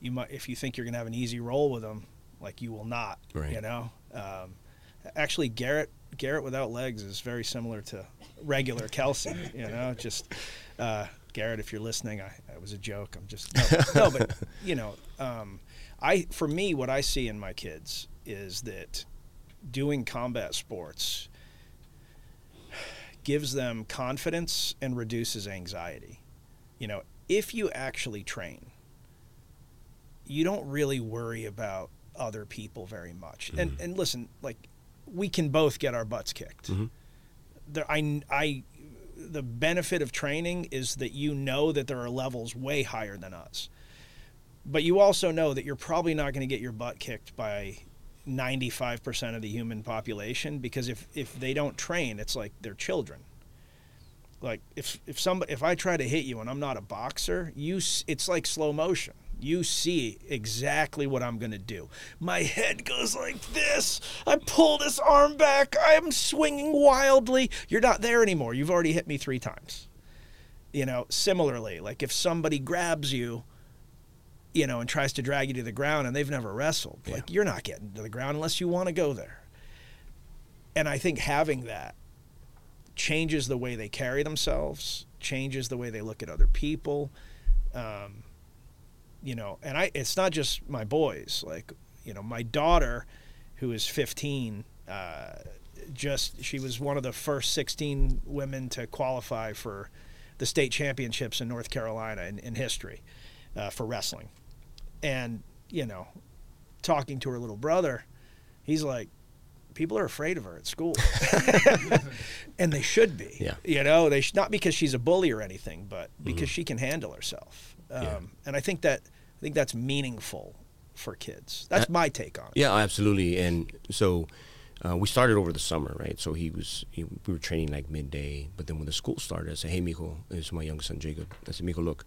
you might if you think you're gonna have an easy roll with him, like you will not. Right. You know, um, actually Garrett Garrett without legs is very similar to regular Kelsey. You know, [LAUGHS] just uh, Garrett, if you're listening, I it was a joke. I'm just no, no but you know, um, I for me, what I see in my kids is that doing combat sports gives them confidence and reduces anxiety. You know, if you actually train, you don't really worry about other people very much. Mm-hmm. And and listen, like we can both get our butts kicked. Mm-hmm. There, I I the benefit of training is that you know that there are levels way higher than us. But you also know that you're probably not going to get your butt kicked by 95% of the human population because if if they don't train, it's like they're children like if if somebody if I try to hit you and I'm not a boxer, you it's like slow motion. You see exactly what I'm going to do. My head goes like this. I pull this arm back. I'm swinging wildly. You're not there anymore. You've already hit me 3 times. You know, similarly, like if somebody grabs you you know and tries to drag you to the ground and they've never wrestled, like you're not getting to the ground unless you want to go there. And I think having that changes the way they carry themselves, changes the way they look at other people. Um, you know, and I it's not just my boys. Like, you know, my daughter, who is 15, uh, just she was one of the first 16 women to qualify for the state championships in North Carolina in, in history uh, for wrestling. And, you know, talking to her little brother, he's like, people are afraid of her at school. [LAUGHS] and they should be. Yeah. You know, they sh- not because she's a bully or anything, but because she can handle herself. Um, Yeah. And I think that I think that's meaningful for kids. That's my take on it. Yeah, absolutely. And so uh, we started over the summer, right? So he was, he, we were training like midday, but then when the school started, I said, "Hey, Mijo, this is my youngest son, Jacob." I said, "Mijo, look,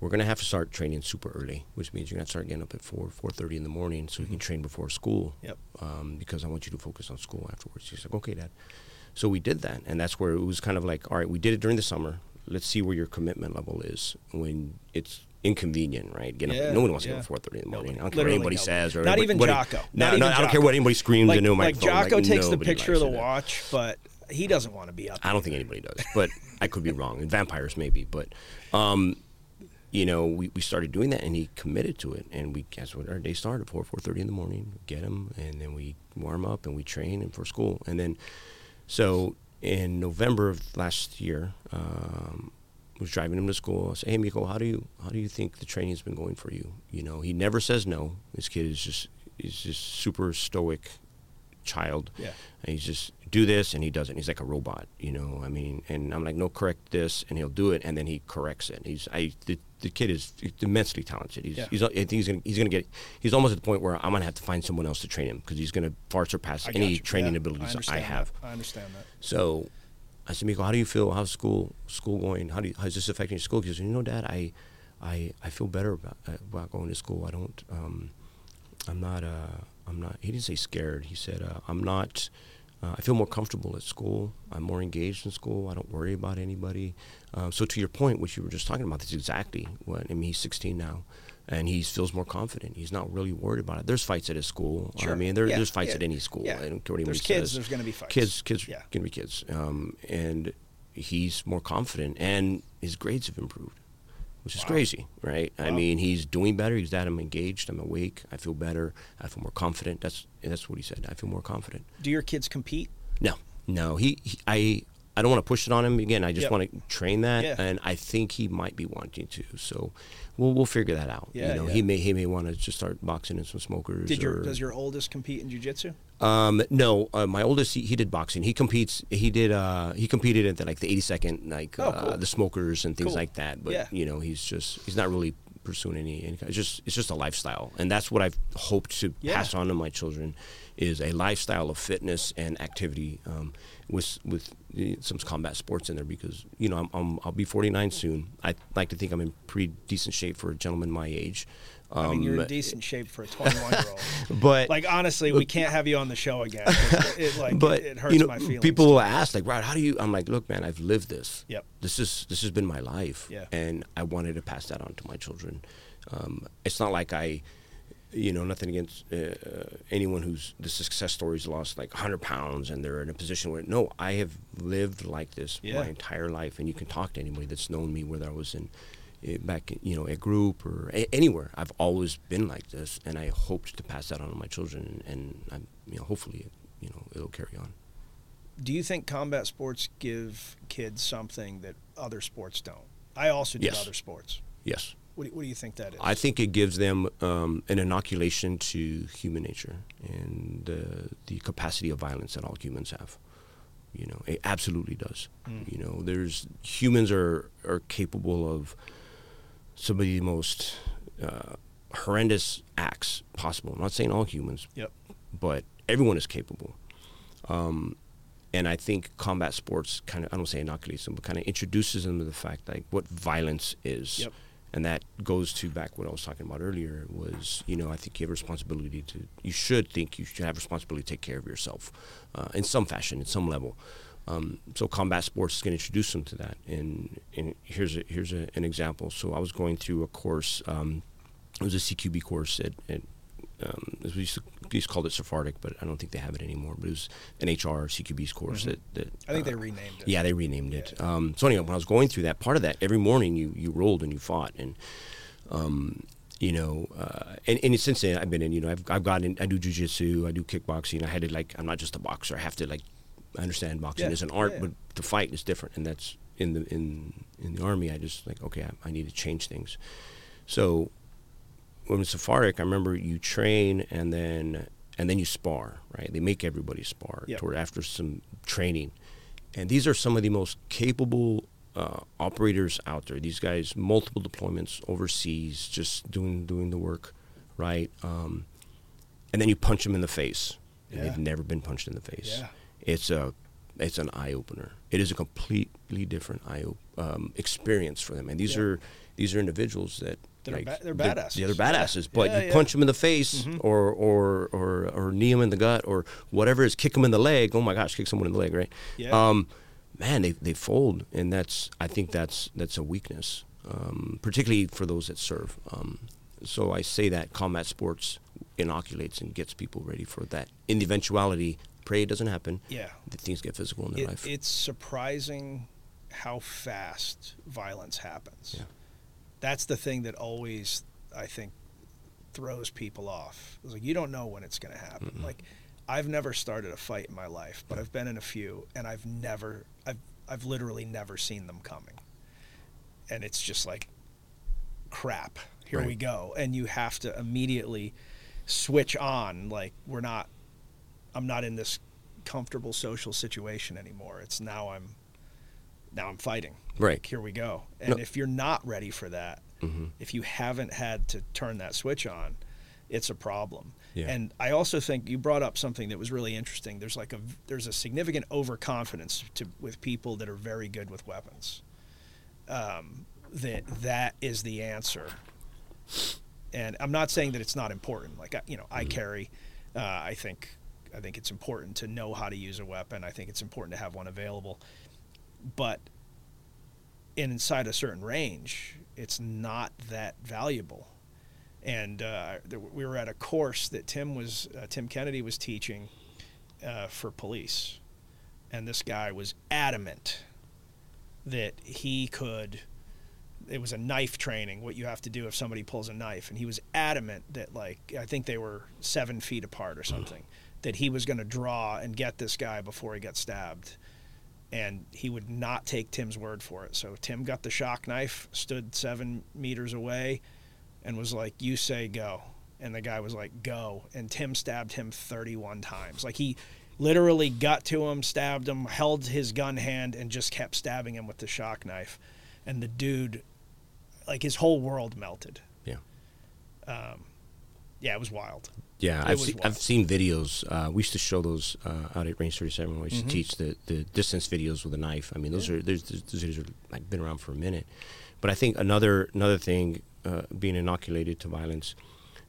we're gonna have to start training super early, which means you're gonna start getting up at four, four thirty in the morning, so you can train before school. Yep. Um, because I want you to focus on school afterwards." He's like, "Okay, Dad." So we did that, and that's where it was kind of like, all right, we did it during the summer. Let's see where your commitment level is when it's inconvenient, right? Get Yeah, up. No one wants to get up at four thirty in the morning. Nobody. I don't care what anybody nobody. says, or Not even what- Jocko. No, Not no, even I don't care what anybody screams Like, into a like. Jocko takes the picture of the watch, but he doesn't want to be up. I don't think anybody does, but I could be wrong. And vampires maybe, but um, you know, we, we started doing that, and he committed to it. And we guess what our day started four four thirty in the morning. Get him, and then we warm up and we train him for school. And then, so in November of last year, um, was driving him to school. I said, "Hey, Mijo, how do you how do you think the training's been going for you? You know, he never says no. This kid is just is just super stoic child. Yeah. And he's just do this and he does it. He's like a robot, you know. I mean, and I'm like, no, correct this, and he'll do it, and then he corrects it. He's I the, the kid is immensely talented. He's, Yeah. he's I think he's gonna he's gonna get he's almost at the point where I'm gonna have to find someone else to train him because he's gonna far surpass I any training Yeah, abilities I, understand have. That. I understand that. So I said, Mijo, how do you feel? How's school school going? How do you, how's this affecting your school? He you know, Dad, I I, I feel better about about going to school. I don't um, I'm not uh, I'm not. He didn't say scared. He said uh, I'm not. Uh, I feel more comfortable at school. I'm more engaged in school. I don't worry about anybody. Um, so to your point, which you were just talking about, that's exactly what. I mean, he's 16 now, and he feels more confident. He's not really worried about it. There's fights at his school. I mean, there, Yeah, there's fights yeah, at any school. yeah. I don't care what There's kids, says. there's gonna be fights. Kids, kids, Yeah. gonna be kids. Um, and he's more confident, and his grades have improved which is crazy, right? I mean, he's doing better. He's that I'm engaged. I'm awake. I feel better. I feel more confident. That's that's what he said. I feel more confident. Do your kids compete? No, no. He, he I I don't want to push it on him again. I just Yep. want to train that, Yeah. and I think he might be wanting to. So we'll we'll figure that out. Yeah, you know, yeah. he may he may want to just start boxing in some smokers. Did your or, does your oldest compete in jujitsu? um, no, uh, my oldest he, he did boxing. He competes. He did. Uh, he competed at the, like the 80 second, like Oh, uh, the smokers and things Cool. like that. But Yeah. you know, he's just he's not really pursuing any. any it's just it's just a lifestyle, and that's what I've hoped to pass on to my children, is a lifestyle of fitness and activity, um, with with some combat sports in there because you know I'm, I'm I'll be 49 soon. I like to think I'm in pretty decent shape for a gentleman my age. I mean, you're in Um, decent shape for a 21 year old. [LAUGHS] but Like honestly, we can't have you on the show again. It, like [LAUGHS] but it, it hurts you know, my feelings. people will ask like, "Rod, how do you?" I'm like, "Look, man, I've lived this. Yep. This is this has been my life. Yeah. And I wanted to pass that on to my children. Um, it's not like I, you know, nothing against uh, anyone who's the success stories lost like 100 pounds and they're in a position where no, I have lived like this Yeah. my entire life, and you can talk to anybody that's known me, whether I was in. eh, Back, you know, a group or a- anywhere, I've always been like this, and I hoped to pass that on to my children, and I'm, you know, hopefully, you know, it'll carry on. Do you think combat sports give kids something that other sports don't? I also did Yes. other sports. Yes. What do, what do you think that is? I think it gives them um, an inoculation to human nature and the the capacity of violence that all humans have. You know, it absolutely does. You know, there's humans are are capable of some of the most uh, horrendous acts possible. I'm not saying all humans, Yep. but everyone is capable. Um, and I think combat sports kind of, I don't say inoculates them, but kind of introduces them to the fact like what violence is. Yep. And that goes to back what I was talking about earlier was, you know, I think you have a responsibility to, you should think you should have responsibility to take care of yourself uh, in some fashion, in some level. Um, so combat sports is going to introduce them to that. And, and here's a, here's a, an example. So I was going through a course, um, it was a CQB course at, at um, we used to, used to call it Sephardic, but I don't think they have it anymore. But it was an HR CQB's course that, that Mm-hmm. I think uh, they renamed it. Yeah, they renamed it. Um, so anyway, when I was going through that part of that, every morning you you rolled and you fought, and um, you know, uh, and, and since then I've been in. You know, I've I've gotten I do jujitsu, I do kickboxing. I had to like I'm not just a boxer. I have to like I understand boxing Yeah, is an art, yeah. but to fight is different, and that's in the in in the army. I just like okay, I, I need to change things. So when it's Sephardic, I remember you train and then and then you spar, right? They make everybody spar Yep. toward after some training, and these are some of the most capable uh, operators out there. These guys, multiple deployments overseas, just doing doing the work, right? Um, and then you punch them in the face, and Yeah. they've never been punched in the face. Yeah. It's a it's an eye opener. It is a completely different eye op- um, experience for them, and these Yeah. are these are individuals that They're like, ba- they're Yeah, badasses. they're Yeah. badasses. But Yeah, you yeah. punch them in the face, or, or or or knee them in the gut, or whatever is kick them in the leg. Oh my gosh, kick someone in the leg, right? Yeah. Um, man, they they fold, and that's I think that's that's a weakness, um, particularly for those that serve. Um, so I say that combat sports inoculates and gets people ready for that. In the eventuality, pray it doesn't happen. Yeah. that things get physical in their It, life. it's surprising how fast violence happens. Yeah. That's the thing that always, I think, throws people off. It's like you don't know when it's going to happen. Like, I've never started a fight in my life, but I've been in a few, and I've never, I've, I've literally never seen them coming. And it's just like, crap. Here we go, and you have to immediately switch on. Like we're not, I'm not in this comfortable social situation anymore. It's now I'm, now I'm fighting. Right. Like, here we go. And No. Mm-hmm. if you're not ready for that, if you haven't had to turn that switch on, it's a problem. Yeah. And I also think you brought up something that was really interesting. There's like a there's a significant overconfidence to with people that are very good with weapons. Um, that that is the answer. And I'm not saying that it's not important. Like I- you know, I carry. Uh, I think I think it's important to know how to use a weapon. I think it's important to have one available. But inside a certain range, it's not that valuable. And uh, we were at a course that Tim was uh, Tim Kennedy was teaching uh, for police, and this guy was adamant that he could. It was a knife training. What you have to do if somebody pulls a knife, and he was adamant that like I think they were seven feet apart or something. That he was going to draw and get this guy before he got stabbed and he would not take Tim's word for it. So Tim got the shock knife, stood seven meters away, and was like, "You say go," and the guy was like, "Go," and Tim stabbed him 31 times. Like he literally got to him, stabbed him, held his gun hand, and just kept stabbing him with the shock knife, and the dude, like his whole world melted. yeah. Um, yeah, it was wild. Yeah, It I've, seen. I've seen videos. Uh, we used to show those uh, out at Range 37 when we used to teach the, the distance videos with a knife. I mean, those are there's, there's, those videos are like been around for a minute. But I think another another thing uh, being inoculated to violence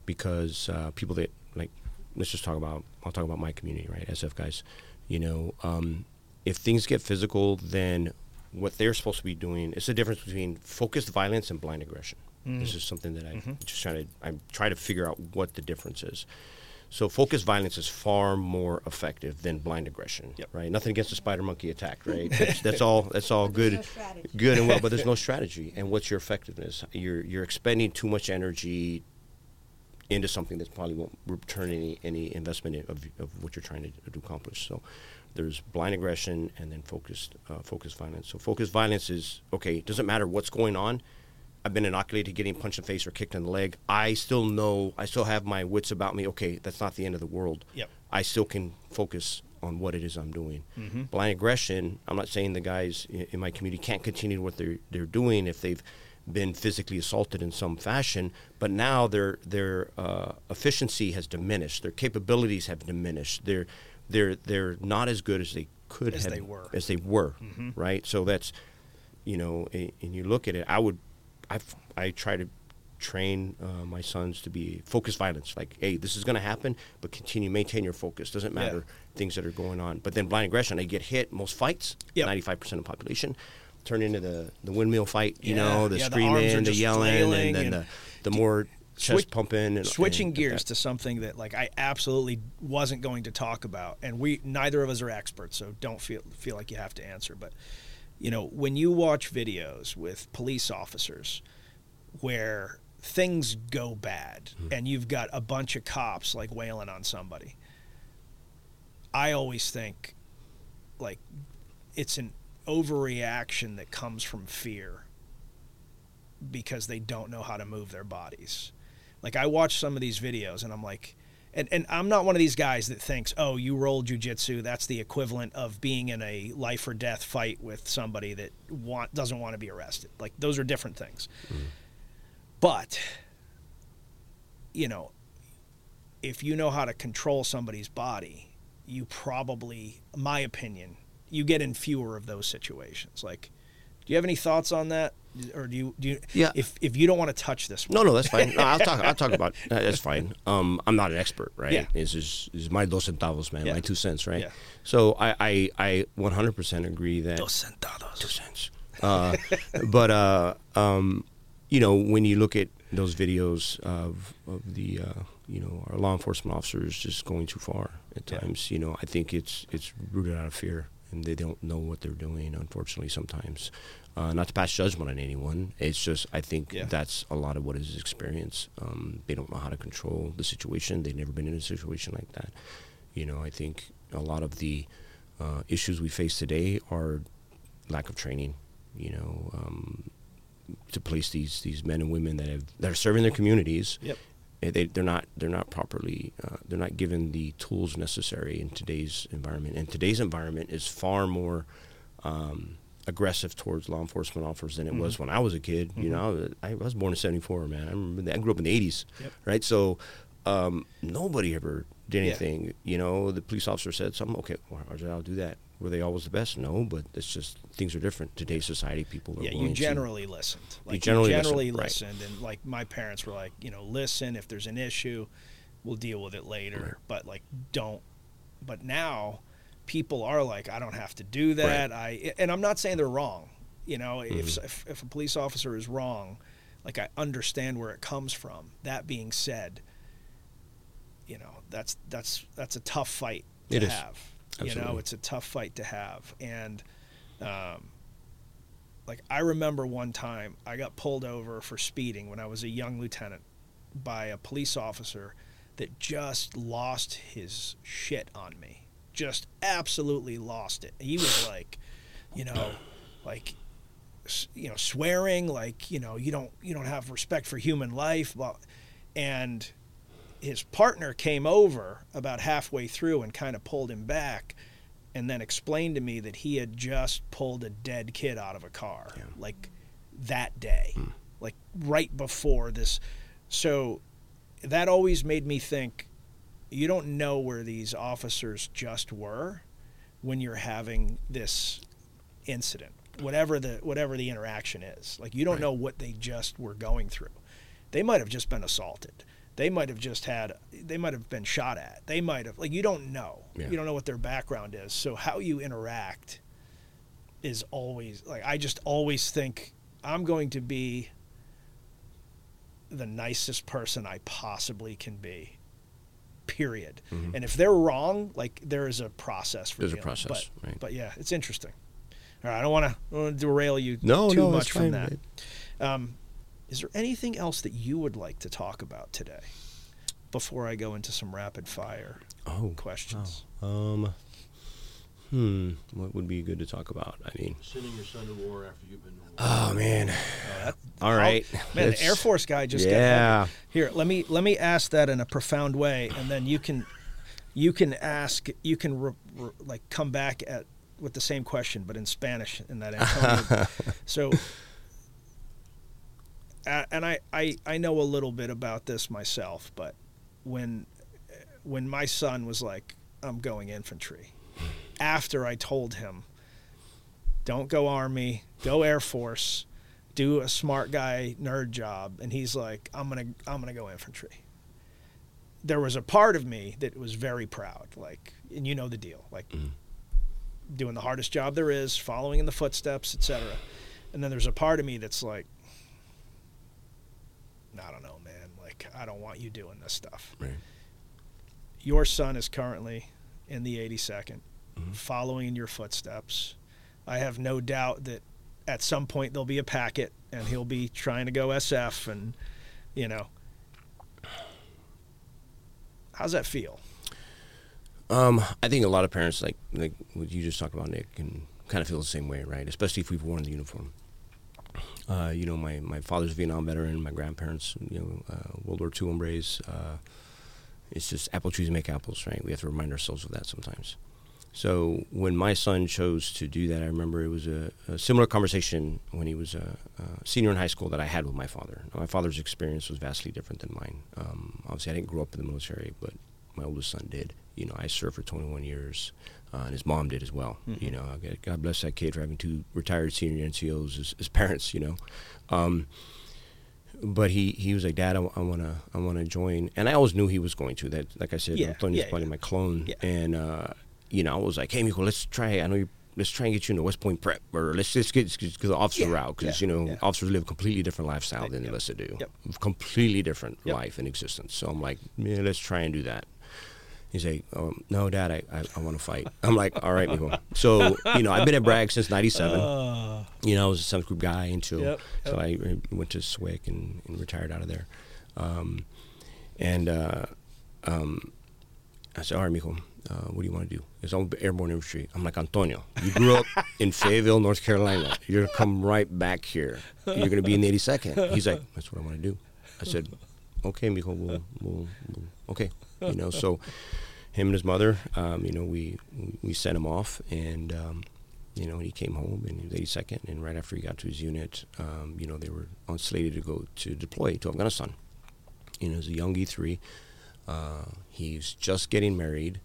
because uh, people that like let's just talk about I'll talk about my community right SF guys. You know, um, if things get physical, then what they're supposed to be doing is the difference between focused violence and blind aggression. This is something that I'm just trying to I try to figure out what the difference is. So focused violence is far more effective than blind aggression, Yep. right? Nothing against the spider monkey attack, right? [LAUGHS] That's, that's all. That's all good, no good and well. But there's no [LAUGHS] strategy. And what's your effectiveness? You're you're expending too much energy into something that probably won't return any any investment in- of, of what you're trying to, to accomplish. So there's blind aggression and then focused uh, focused violence. So focused violence is okay. It doesn't matter what's going on. I've been inoculated to getting punched in the face or kicked in the leg. I still know, I still have my wits about me. Okay, that's not the end of the world. Yep. I still can focus on what it is I'm doing. Mm-hmm. Blind aggression. I'm not saying the guys in my community can't continue what they're they're doing if they've been physically assaulted in some fashion, but now their their uh, efficiency has diminished. Their capabilities have diminished. They're they're they're not as good as they could As have they were. as they were. Mm-hmm. Right. So that's you know, and you look at it. I would, I I try to train uh, my sons to be focused violence. Like, hey, this is going to happen, but continue maintain your focus. Doesn't Yeah. matter things that are going on. But then blind aggression, they get hit. Most fights, ninety five percent of the population, turn into the the windmill fight. You Yeah, know, the yeah, the screaming, the, just yelling, and then and- the the more chest Switch- pumping and switching and gears to something that like I absolutely wasn't going to talk about, and we neither of us are experts, so don't feel feel like you have to answer. But you know, when you watch videos with police officers where things go bad, Hmm. and you've got a bunch of cops like wailing on somebody, I always think like it's an overreaction that comes from fear because they don't know how to move their bodies. Like I watch some of these videos and I'm like and, and I'm not one of these guys that thinks, oh, you roll jujitsu, that's the equivalent of being in a life or death fight with somebody that want doesn't want to be arrested. Like those are different things. Mm-hmm. But you know, if you know how to control somebody's body, you probably, my opinion, you get in fewer of those situations. Like, do you have any thoughts on that, or do you do you? Yeah. If if you don't want to touch this, No, no, that's fine. No, I'll talk. I'll talk [LAUGHS] about. That. That's fine. Um, I'm not an expert, right? Yeah. This is is my dos centavos, man. Yeah. My two cents, right? Yeah. So I I I 100% agree that Dos centavos. two cents. Uh, [LAUGHS] but uh, um, you know, when you look at those videos of of the uh, you know our law enforcement officers just going too far at Yeah. times, you know, I think it's it's rooted out of fear, and they don't know what they're doing. Unfortunately, sometimes. Uh, not to pass judgment on anyone. It's just I think Yeah. that's a lot of what is experienced. Um, they don't know how to control the situation. They've never been in a situation like that. You know, I think a lot of the uh, issues we face today are lack of training. You know, um, to place these these men and women that have that are serving their communities. Yep. Eh, They, they're not they're not properly uh, they're not given the tools necessary in today's environment. And today's environment is far more um, aggressive towards law enforcement officers than it was Mm-hmm. when I was a kid. You know, I, I was born in '74, man. I remember that. I grew up in the '80s, Yep. right? So um, nobody ever did Yeah. anything. You know, the police officer said something. Okay, well, I'll do that. Were they always the best? No, but it's just things are different. Today's society, people are Yeah, you to- generally listened. Like generally you generally right. listened, and like my parents were like, you know, listen. If there's an issue, we'll deal with it later. But like, don't. But now, people are like, I don't have to do that. I and I'm not saying they're wrong. You know, if, Mm-hmm. if if a police officer is wrong, like I understand where it comes from. That being said, you know, that's that's that's a tough fight to It is. Have. You know, it's a tough fight to have, and. Um, like I remember one time I got pulled over for speeding when I was a young lieutenant by a police officer that just lost his shit on me. Just absolutely lost it. He was like, you know, like you know, swearing like, you know, you don't you don't have respect for human life, well, and his partner came over about halfway through and kind of pulled him back and then explained to me that he had just pulled a dead kid out of a car like that day hmm. like right before this. So that always made me think you don't know where these officers just were when you're having this incident whatever the whatever the interaction is. Like you don't know what they just were going through. They might have just been assaulted they might have just had they might have been shot at they might have like you don't know Yeah. you don't know what their background is so how you interact is always like i just always think i'm going to be the nicest person i possibly can be period and if they're wrong like there is a process for Mm-hmm. There's a process, but, right. but yeah it's interesting all right i don't want to derail you No, too no, much from fine, that man. um, is there anything else that you would like to talk about today before I go into some rapid fire Oh, questions? Um, hmm, what would be good to talk about? I mean, Sending your son to war after you've been to war. oh man, Oh, that, All right. Man, the Air Force guy just Yeah. heavy. Here, let me let me ask that in a profound way, and then you can you can ask you can re, re, like come back at with the same question, but in Spanish in that Antonio. [LAUGHS] so, uh, and I, I I know a little bit about this myself, but when when my son was like, "I'm going infantry," after I told him, "Don't go Army, go Air Force." do a smart guy nerd job and he's like i'm gonna i'm gonna go infantry there was a part of me that was very proud like and you know the deal like mm-hmm. doing the hardest job there is following in the footsteps etc and then there's a part of me that's like i don't know man like i don't want you doing this stuff Right. your son is currently in the 82nd following in your footsteps i have no doubt that at some point there'll be a packet and he'll be trying to go SF and you know how's that feel Um, I think a lot of parents, like like what you just talked about, Nick, can kind of feel the same way, right? Especially if we've worn the uniform. Uh, you know, my, my father's a Vietnam veteran, my grandparents, you know, uh, World War II hombres. Uh, it's just apple trees make apples, right? We have to remind ourselves of that sometimes. So when my son chose to do that, I remember it was a, a similar conversation when he was a, a senior in high school that I had with my father. My father's experience was vastly different than mine. Um, obviously, I didn't grow up in the military, but my oldest son did. You know, I served for 21 years, uh, and his mom did as well. You know, God- bless that kid for having two retired senior NCOs as, as parents. You know, um, but he, he was like, Dad, I, want to I want to join, and I always knew he was going to. That, like I said, Yeah, Antonio's yeah, probably yeah. my clone, Yeah. and uh, you know, I was like, Hey, Mijo, let's try. I know you. Let's try and get you into West Point Prep, or let's just get, get the officer Yeah, route because yeah, you know yeah. officers live a completely different lifestyle than the Yep, enlisted do. yep. Completely different Yep. life and existence. So I'm like, yeah, let's try and do that. He's like, um, no, Dad, I, I, I want to fight. I'm like, all right, Mijo. So you know, I've been at Bragg since '97 you know, I was a seventh group guy until Yep, so I uh, went to SWCS and, and retired out of there. Um, and uh, um, I said, all right, Mijo, uh, what do you want to do? It's all airborne infantry. I'm like, Antonio, you grew up [LAUGHS] in Fayetteville, North Carolina. You're going to come right back here. You're going to be in the 82nd. He's like, that's what I want to do. I said, okay, Mijo, we'll, we'll, we'll, okay. You know, so him and his mother, um, you know, we, we sent him off and, um, you know, he came home and he was 82nd. And right after he got to his unit, um, you know, they were on slated to go to deploy to Afghanistan. You know, as a young E3, uh, he's just getting married.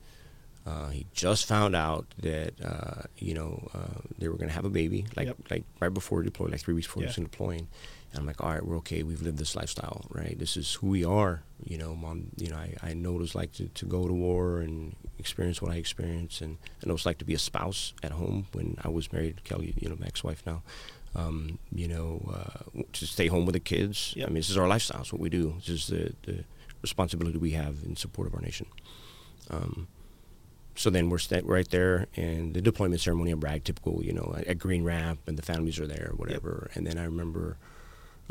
Uh, he just found out that uh, you know uh, they were going to have a baby, like Yep. like right before he deployed, like three weeks before he was deploying. And I'm like, all right, we're okay. We've lived this lifestyle, right? This is who we are. You know, mom. You know, I, I know what it's like to, to go to war and experience what I experienced, and I know what it's like to be a spouse at home when I was married to Kelly, you know, my ex-wife now. Um, you know, uh, to stay home with the kids. Yep. I mean, this is our lifestyle. It's what we do. This is the, the responsibility we have in support of our nation. Um, so then we're sta- right there, and the deployment ceremony in Bragg, typical, you know, at, at Green Ramp, and the families are there, whatever. And then I remember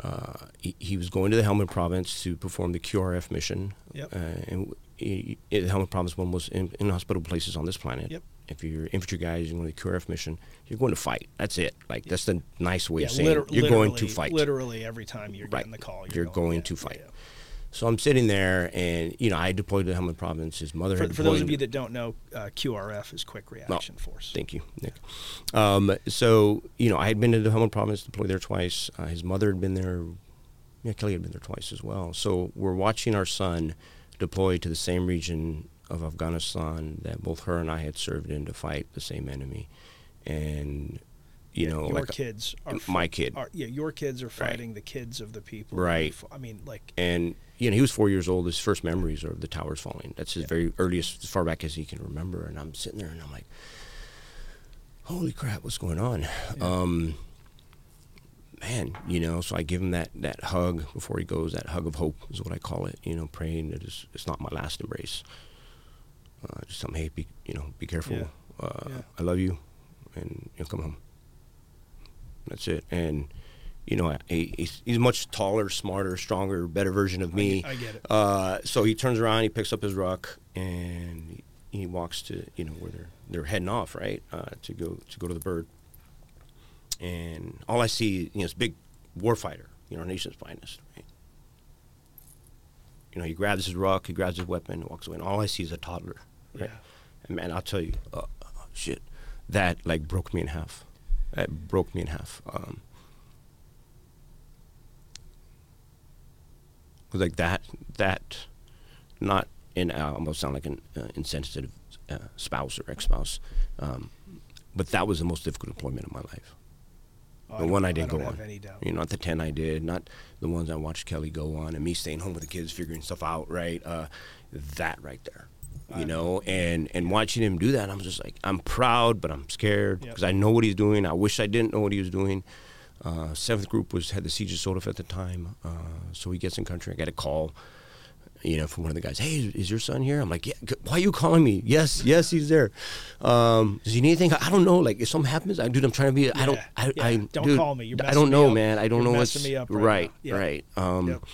uh, he, he was going to the Helmand Province to perform the QRF mission. Yep. Uh, and he, the Helmand Province one was in, in hospital places on this planet. Yep. If you're infantry guys, you're going to the QRF mission. You're going to fight. That's it. Like that's the nice way yeah of saying liter- it. you're going to fight. literally every time you're Right. getting the call You're going yeah, to fight. yeah. So I'm sitting there, and you know, I deployed to the Helmand Province. His mother For, for those of you that don't know, uh, QRF is Quick Reaction Force. Thank you, Nick. Um, so, you know, I had been to the Helmand Province, deployed there twice. Uh, his mother had been there. Yeah, Kelly had been there twice as well. So we're watching our son deploy to the same region of Afghanistan that both her and I had served in to fight the same enemy. And, you know, your like, kids are my kid. Are, yeah, your kids are fighting the kids of the people. Right. I mean, like and you know he was four years old. His first memories are of the towers falling. That's his very earliest, as far back as he can remember. And I'm sitting there and I'm like, "Holy crap, what's going on?" Um, man, you know. So I give him that that hug before he goes. That hug of hope is what I call it. You know, praying that it's, it's not my last embrace. Uh, just tell him, hey, be you know, be careful. Yeah. Uh, Yeah. I love you, and you'll come home. That's it. And you know, he, he's, he's much taller, smarter, stronger, better version of me. I get it. Uh, so he turns around, he picks up his ruck, and he, he walks to you know where they're they're heading off, right, uh, to go to go to the bird. And all I see, you know, is big warfighter, you know, our nation's finest, right? You know, he grabs his rock, he grabs his weapon, and walks away, and all I see is a toddler, right? Yeah. And man, I'll tell you, uh, shit, that like broke me in half. That broke me in half. Um, 'cause, like that, that, not in I almost sound like an uh, insensitive uh, spouse or ex-spouse, um, but that was the most difficult employment of my life. Oh, the don't- one I didn't don't go on. You know, not the ten I did, not the ones I watched Kelly go on, and me staying home with the kids, figuring stuff out. Right, uh, that right there. You know, and and watching him do that, I'm just like, I'm proud, but I'm scared Yep. because I know what he's doing. I wish I didn't know what he was doing. Uh, seventh group was had the siege of Sodef at the time, uh, so he gets in country. I got a call, you know, from one of the guys. Hey, is, is your son here? I'm like, yeah. Why are you calling me? Yes, yes, he's there. Um, does he need anything? I don't know. Like, if something happens, I, dude, I'm trying to be. I don't. Yeah, I, yeah. I Don't dude, call me. You're I don't me know, up. man. I don't You're know what's me up right right. Yeah. Right. Um, Yep.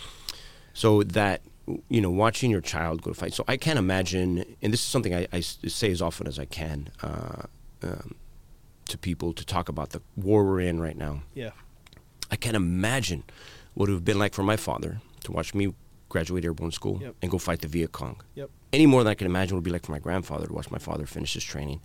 So that you know, watching your child go to fight. So I can't imagine, and this is something I say as often as I can uh, um, to people to talk about the war we're in right now. Yeah. I can't imagine what it would have been like for my father to watch me graduate airborne school Yep. and go fight the Viet Cong. Yep. Any more than I can imagine would be like for my grandfather to watch my father finish his training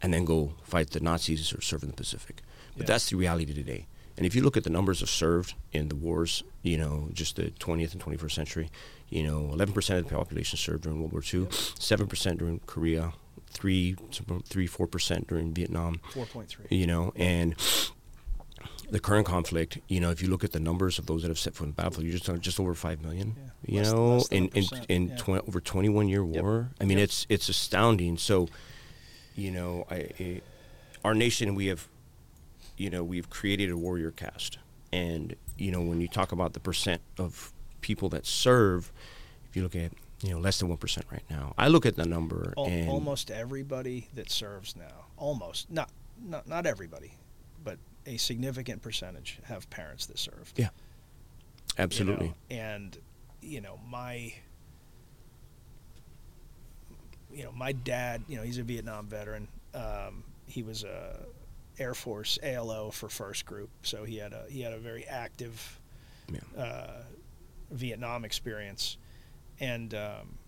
and then go fight the Nazis or serve in the Pacific. But Yeah. that's the reality today. And if you look at the numbers of served in the wars, you know, just the 20th and 21st century, you know, 11% of the population served during World War II, 7% during Korea, 3, 3 4% during Vietnam 4.3. you know, and the current conflict, you know, if you look at the numbers of those that have set foot in the battlefield, you're just just over five million. Yeah. You Less- know, less in in, in yeah. over 21 year war. Yep. I mean, Yep. it's it's astounding. So, you know, I, I our nation we have, you know, we've created a warrior caste, and you know, when you talk about the percent of people that serve, if you look at you know less than one percent right now, I look at the number Al- and almost everybody that serves now, almost not not not everybody, but a significant percentage have parents that served. yeah, you absolutely. know, and you know my you know my dad you know he's a vietnam veteran um, he was a air force alo for first group so he had a he had a very active Yeah. uh, vietnam experience and um,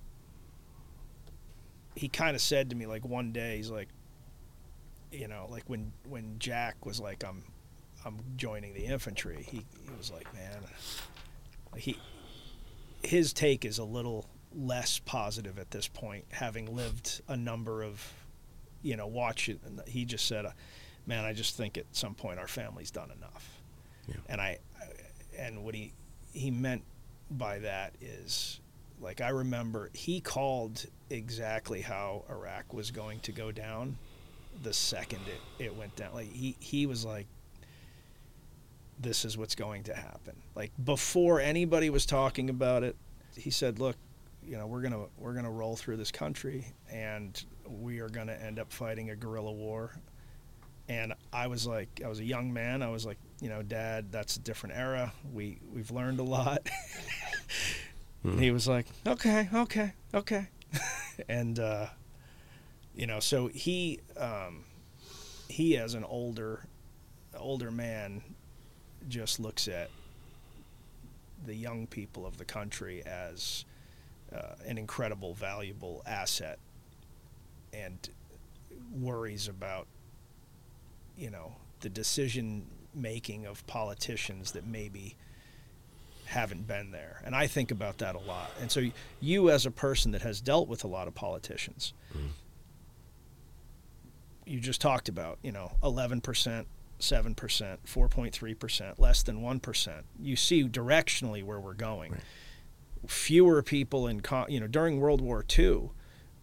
he kind of said to me like one day he's like you know like when when jack was like i'm i'm joining the infantry he, he was like man he his take is a little less positive at this point having lived a number of you know watch it and he just said man i just think at some point our family's done enough Yeah. and i and what he he meant by that is like i remember he called exactly how iraq was going to go down the second it, it went down like he he was like this is what's going to happen. Like before anybody was talking about it, he said, "Look, you know, we're gonna we're gonna roll through this country, and we are gonna end up fighting a guerrilla war." And I was like, I was a young man. I was like, you know, Dad, that's a different era. We we've learned a lot. And [LAUGHS] he was like, okay, okay, okay, [LAUGHS] and uh, you know, so he um, he as an older older man just looks at the young people of the country as uh, an incredible, valuable asset, and worries about, you know, the decision making of politicians that maybe haven't been there. And I think about that a lot. And so, you, as a person that has dealt with a lot of politicians, mm-hmm. you just talked about, you know, 11%. 7%, 4.3%, less than 1%. You see directionally where we're going. Right. Fewer people in, you know, during World War II,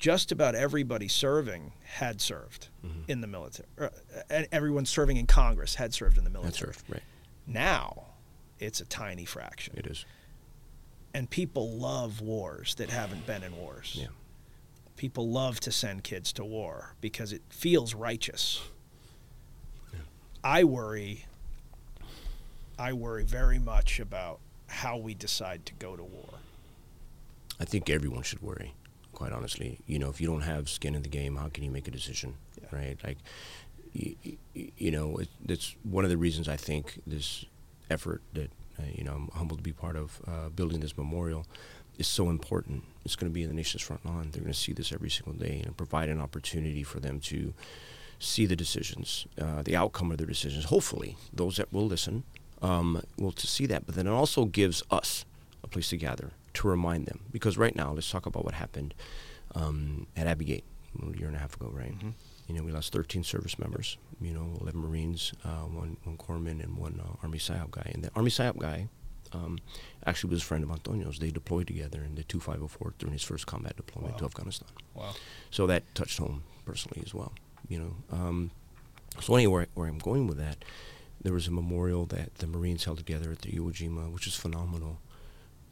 just about everybody serving had served in the military. Uh, everyone serving in Congress had served in the military. That's right. Now, it's a tiny fraction. It is. And people love wars that haven't been in wars. Yeah. People love to send kids to war because it feels righteous. I worry I worry very much about how we decide to go to war. I think everyone should worry, quite honestly. You know, if you don't have skin in the game, how can you make a decision, Yeah. right? Like, you, you know, it, that's one of the reasons I think this effort that uh, you know, I'm humbled to be part of uh, building this memorial, is so important. It's going to be in the nation's front lawn. They're going to see this every single day and provide an opportunity for them to see the decisions, uh, the outcome of their decisions. Hopefully, those that will listen um, will to see that. But then it also gives us a place to gather to remind them. Because right now, let's talk about what happened um, at Abbey Gate a year and a half ago, right? You know, we lost 13 service members. You know, 11 Marines, uh, one one corpsman, and one uh, Army PSYOP guy. And the Army PSYOP guy um, actually was a friend of Antonio's. They deployed together in the 2504 during his first combat deployment to Afghanistan. Wow. So that touched home personally as well. You know, um, so anyway, where I'm going with that, there was a memorial that the Marines held together at the Iwo Jima, which is phenomenal.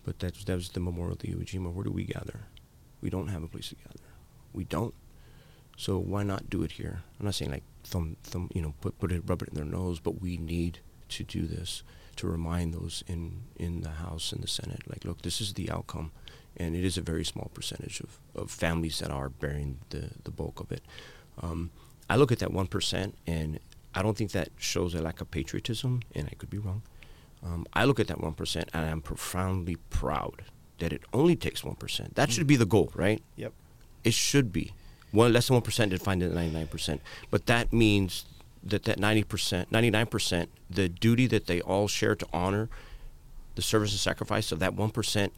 But that was, that was the memorial to Iwo Jima. Where do we gather? We don't have a place to gather. We don't. So why not do it here? I'm not saying like thumb, thumb, you know, put put it, rub it in their nose, but we need to do this to remind those in in the House and the Senate, like, look, this is the outcome, and it is a very small percentage of, of families that are bearing the the bulk of it. Um, I look at that one percent, and I don't think that shows a lack of patriotism, and I could be wrong. Um, I look at that one percent, and I'm profoundly proud that it only takes one percent. That should be the goal, right? Yep. It should be one less than one percent to find the ninety nine percent. But that means that that ninety percent, ninety nine percent, the duty that they all share to honor the service and sacrifice of that one percent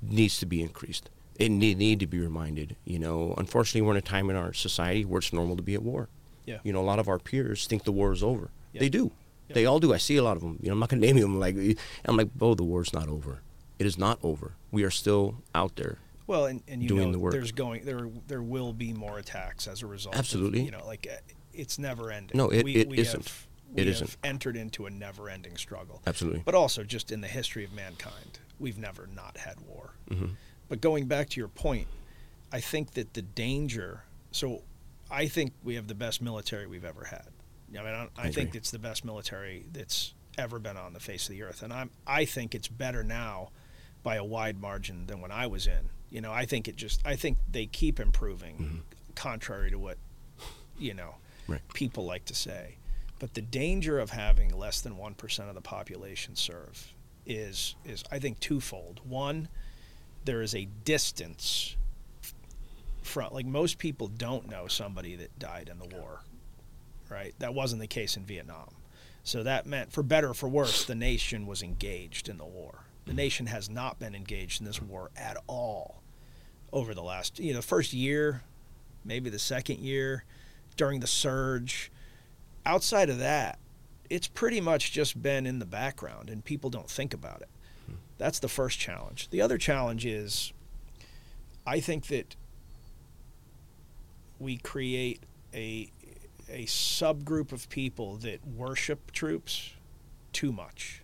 needs to be increased. It need, need to be reminded. You know, unfortunately, we're in a time in our society where it's normal to be at war. Yeah. You know, a lot of our peers think the war is over. Yeah. They do. They all do. I see a lot of them. You know, I'm not gonna name them. Like, I'm like, oh, the war's not over. It is not over. We are still out there. Well, and, and you doing know, the work. there's going there there will be more attacks as a result. of, Absolutely. you know, like uh, it's never ending. No, it- we, it we isn't. Have, It we isn't. entered into a never-ending struggle. Absolutely. But also, just in the history of mankind, we've never not had war. Mhm. But going back to your point, I think that the danger. So, I think we have the best military we've ever had. I mean, I, I think it's the best military that's ever been on the face of the earth, and I'm I think it's better now by a wide margin than when I was in. You know, I think it just I think they keep improving, mm-hmm. contrary to what you know Right. people like to say. But the danger of having less than one percent of the population serve is is I think twofold. One, there is a distance from like most people don't know somebody that died in the war, right? That wasn't the case in Vietnam. So that meant, for better or for worse, the nation was engaged in the war. The nation has not been engaged in this war at all over the last, you know, the first year, maybe the second year, during the surge. Outside of that, it's pretty much just been in the background and people don't think about it. That's the first challenge. The other challenge is I think that we create a a subgroup of people that worship troops too much.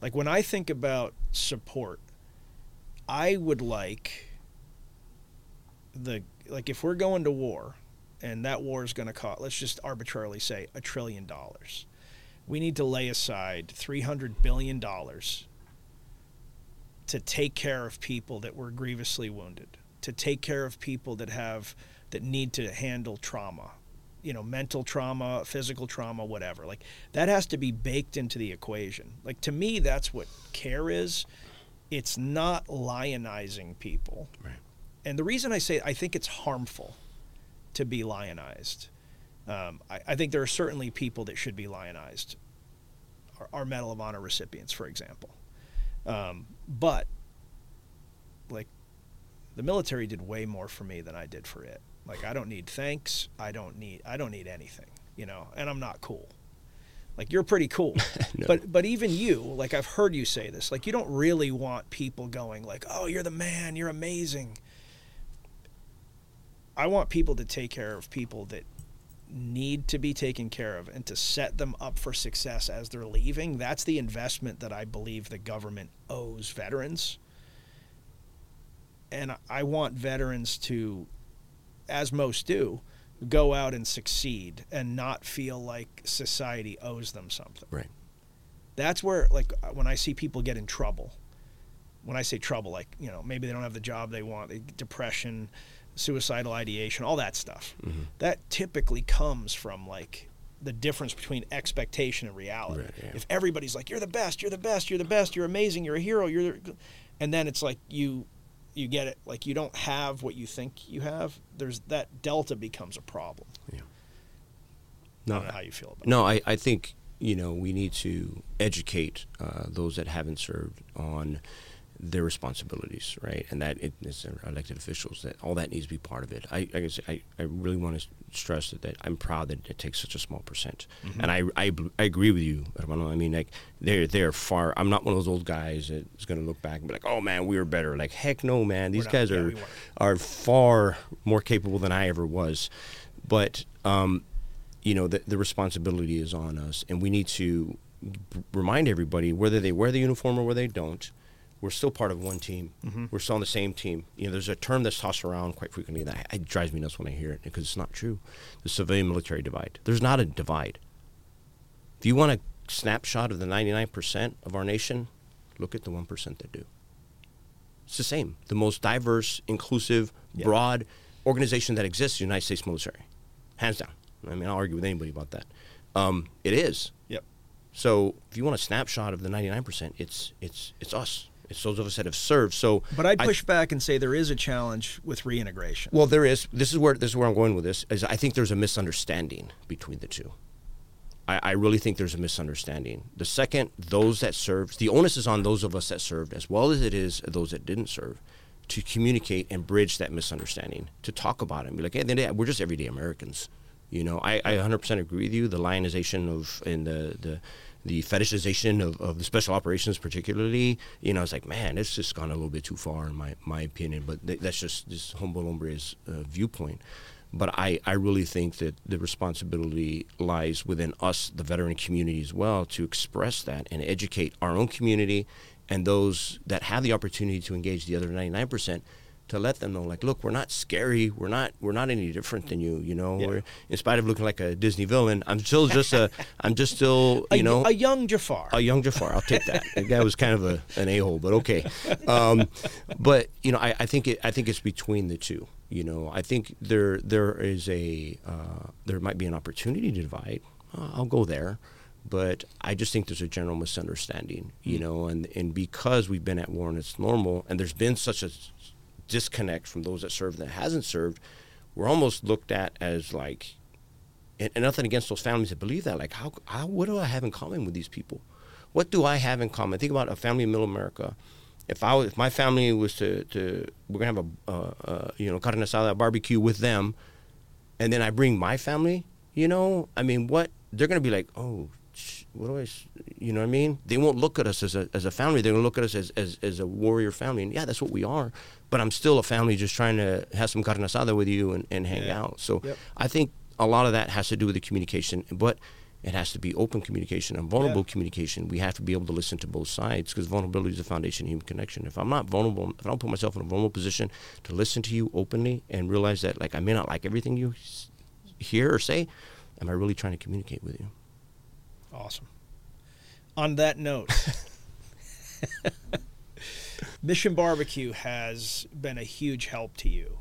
Like when I think about support, I would like the like if we're going to war and that war is going to cost let's just arbitrarily say a trillion dollars. We need to lay aside 300 billion dollars to take care of people that were grievously wounded, to take care of people that have that need to handle trauma, you know, mental trauma, physical trauma, whatever. Like that has to be baked into the equation. Like to me, that's what care is. It's not lionizing people. Right. And the reason I say I think it's harmful to be lionized. Um, I, I think there are certainly people that should be lionized. Our, our Medal of Honor recipients, for example. Um, but like the military did way more for me than I did for it. Like I don't need thanks. I don't need I don't need anything, you know, and I'm not cool. Like you're pretty cool. [LAUGHS] No. But but even you, like I've heard you say this, like you don't really want people going like, "Oh, you're the man, you're amazing." I want people to take care of people that need to be taken care of and to set them up for success as they're leaving. That's the investment that I believe the government owes veterans. And I want veterans to, as most do, go out and succeed and not feel like society owes them something. Right. That's where, like, when I see people get in trouble, when I say trouble, like, you know, maybe they don't have the job they want, they- depression, suicidal ideation, all that stuff. Mm-hmm. That typically comes from, like, the difference between expectation and reality. Right, yeah. If everybody's like, "You're the best, you're the best, you're the best, you're amazing, you're a hero, you're," the... and then it's like you you get it like you don't have what you think you have. There's that delta becomes a problem. Yeah. I know how you feel about No, I, I think you know we need to educate uh, those that haven't served on their responsibilities, right? And that it is their elected officials that all that needs to be part of it. I I, guess I, I really want to stress that, that I'm proud that it takes such a small percent, and I, I I agree with you, Hermano. I mean, like they're they're far. I'm not one of those old guys that's going to look back and be like, oh man, we were better. Like heck no, man. These guys Yeah, are we are far more capable than I ever was, but um, you know the, the responsibility is on us and we need to remind everybody whether they wear the uniform or whether they don't we're still part of one team. We're still on the same team. You know there's a term that's tossed around quite frequently that it drives me nuts when i hear it because it's not true. The civilian military divide. There's not a divide. If you want a snapshot of the 99% of our nation look at the 1% that do. It's the same. The most diverse inclusive Yeah. broad organization that exists the united states military. Hands down. I mean i'll argue with anybody about that. Um, it is. Yep. so if you want a snapshot of the 99% it's it's it's us it's those of us that have served so But I'd I- push back and say there is a challenge with reintegration. well there is this is where this is where i'm going with this is i think there's a misunderstanding between the two I, I really think there's a misunderstanding. The second those that served, the onus is on those of us that served as well as it is those that didn't serve to communicate and bridge that misunderstanding, to talk about it and be like, hey, then, yeah, we're just everyday Americans. You know, I, I 100% agree with you. The lionization of and the the the fetishization of, of the special operations, particularly, you know, it's like, man, it's just gone a little bit too far in my, my opinion. But th- that's just this humble hombre's uh, viewpoint. But I, I really think that the responsibility lies within us, the veteran community, as well, to express that and educate our own community and those that have the opportunity to engage the other 99% to let them know like look we're not scary we're not we're not any different than you you know Yeah. in spite of looking like a disney villain i'm still just a [LAUGHS] i'm just still a, you know a young Jafar. a young Jafar. I'll take that. The guy was kind of a, an a hole, but okay. Um, but you know, I, I think it, I think it's between the two. You know, I think there there is a uh, there might be an opportunity to divide. Uh, I'll go there, but I just think there's a general misunderstanding. You know, and and because we've been at war and it's normal, and there's been such a disconnect from those that served that hasn't served, we're almost looked at as like and, and nothing against those families that believe that. Like, how, how, what do I have in common with these people? What do I have in common? Think about a family in Middle America. If I, if my family was to, to we're gonna have a, uh, uh, you know, carne asada barbecue with them, and then I bring my family, you know, I mean, what they're gonna be like, oh, what do I, s-" you know what I mean? They won't look at us as a, as a family. They're gonna look at us as, as, as a warrior family, and yeah, that's what we are. But I'm still a family, just trying to have some carne asada with you and, and hang Yeah. out. So Yep. I think a lot of that has to do with the communication, but it has to be open communication and vulnerable Yeah. communication. We have to be able to listen to both sides because vulnerability is the foundation of human connection. If I'm not vulnerable, if I don't put myself in a vulnerable position to listen to you openly and realize that like I may not like everything you hear or say, am I really trying to communicate with you? Awesome. On that note, [LAUGHS] Mission Barbecue has been a huge help to you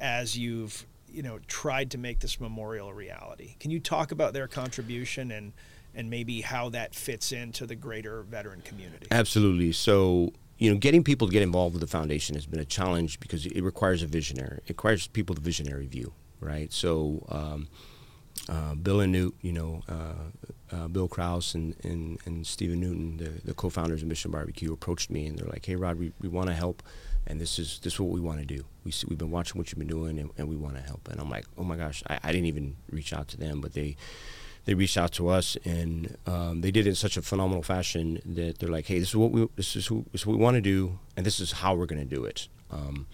as you've, you know, tried to make this memorial a reality. Can you talk about their contribution and and maybe how that fits into the greater veteran community? Absolutely. So, you know, getting people to get involved with the foundation has been a challenge because it requires a visionary. It requires people the visionary view, right? So, um, uh, Bill and Newt, you know, uh, uh, Bill Kraus and, and, and Stephen Newton, the, the co-founders of Mission Barbecue, approached me and they're like, "Hey, Rod, we, we want to help, and this is this is what we want to do. We see, we've been watching what you've been doing, and, and we want to help." And I'm like, "Oh my gosh!" I, I didn't even reach out to them, but they they reached out to us, and um, they did it in such a phenomenal fashion that they're like, "Hey, this is what we this is, who, this is what we want to do, and this is how we're going to do it." Um,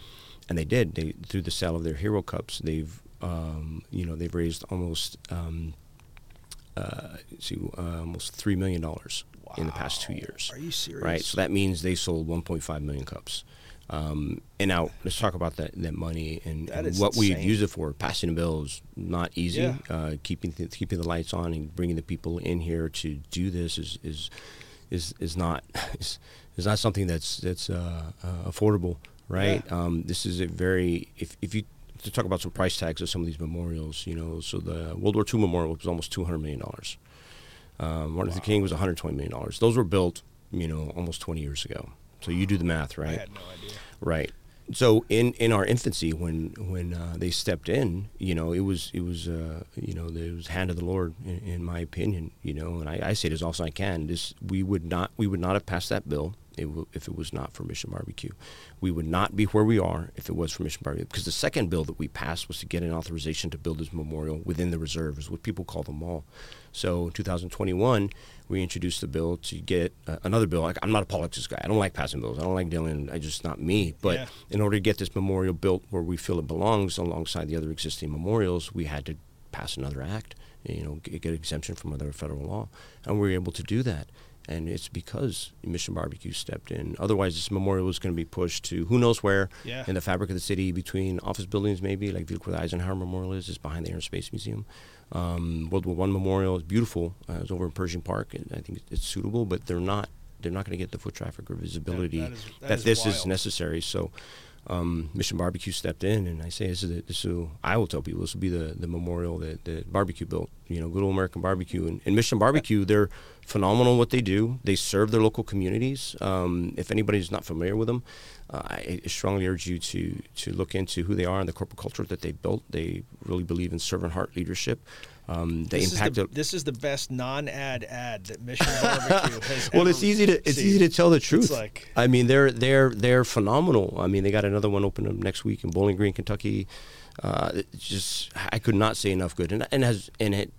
and they did. They through the sale of their hero cups, they've um, you know they've raised almost um, uh, see, uh, almost three million dollars in the past two years. Are you serious? Right. So that means they sold 1.5 million cups. Um, and now let's talk about that, that money and, That and what we use it for. Passing the bill is not easy. Yeah. Uh, keeping the, keeping the lights on and bringing the people in here to do this is is is, is not [LAUGHS] is, is not something that's that's uh, uh, affordable. Right. Yeah. Um, this is a very if if you to talk about some price tags of some of these memorials. You know, so the World War II memorial was almost two hundred million dollars. Um, Martin Luther King was one hundred twenty million dollars. Those were built, you know, almost twenty years ago. So you do the math, right? I had no idea. Right. So in, in our infancy, when when uh, they stepped in, you know, it was it was uh, you know it was hand of the Lord, in, in my opinion. You know, and I, I say it as often as I can. This we would not we would not have passed that bill if, if it was not for Mission Barbecue. We would not be where we are if it was for Mission Barbecue. Because the second bill that we passed was to get an authorization to build this memorial within the reserve, is what people call the mall. So in 2021, we introduced the bill to get uh, another bill. Like, I'm not a politics guy. I don't like passing bills. I don't like dealing. I just not me. But Yeah. in order to get this memorial built where we feel it belongs, alongside the other existing memorials, we had to pass another act. You know, get, get exemption from other federal law, and we were able to do that. And it's because Mission Barbecue stepped in. Otherwise, this memorial was going to be pushed to who knows where Yeah. in the fabric of the city, between office buildings, maybe like if you look where the Eisenhower Memorial is, is behind the Air and Space Museum. Um, World War One Memorial is beautiful. Uh, it's over in Pershing Park, and I think it's suitable, but they're not. They're not going to get the foot traffic or visibility that is- that that, is this is necessary. So, um, Mission Barbecue stepped in, and I say this is the, this will I will tell people this will be the, the memorial that, that barbecue built. You know, good old American barbecue and, and Mission Barbecue. They're phenomenal what they do. They serve their local communities. Um, if anybody's not familiar with them, uh, I strongly urge you to to look into who they are and the corporate culture that they built. They really believe in servant heart leadership. Um, they This is, the, this is the best non-ad ad that Mission Barbecue [LAUGHS] has. well, ever it's easy to it's seen. easy to tell the truth. like- I mean, they're they're they're phenomenal. I mean, they got another one open up next week in Bowling Green, Kentucky. Uh, just I could not say enough good, and and has and it,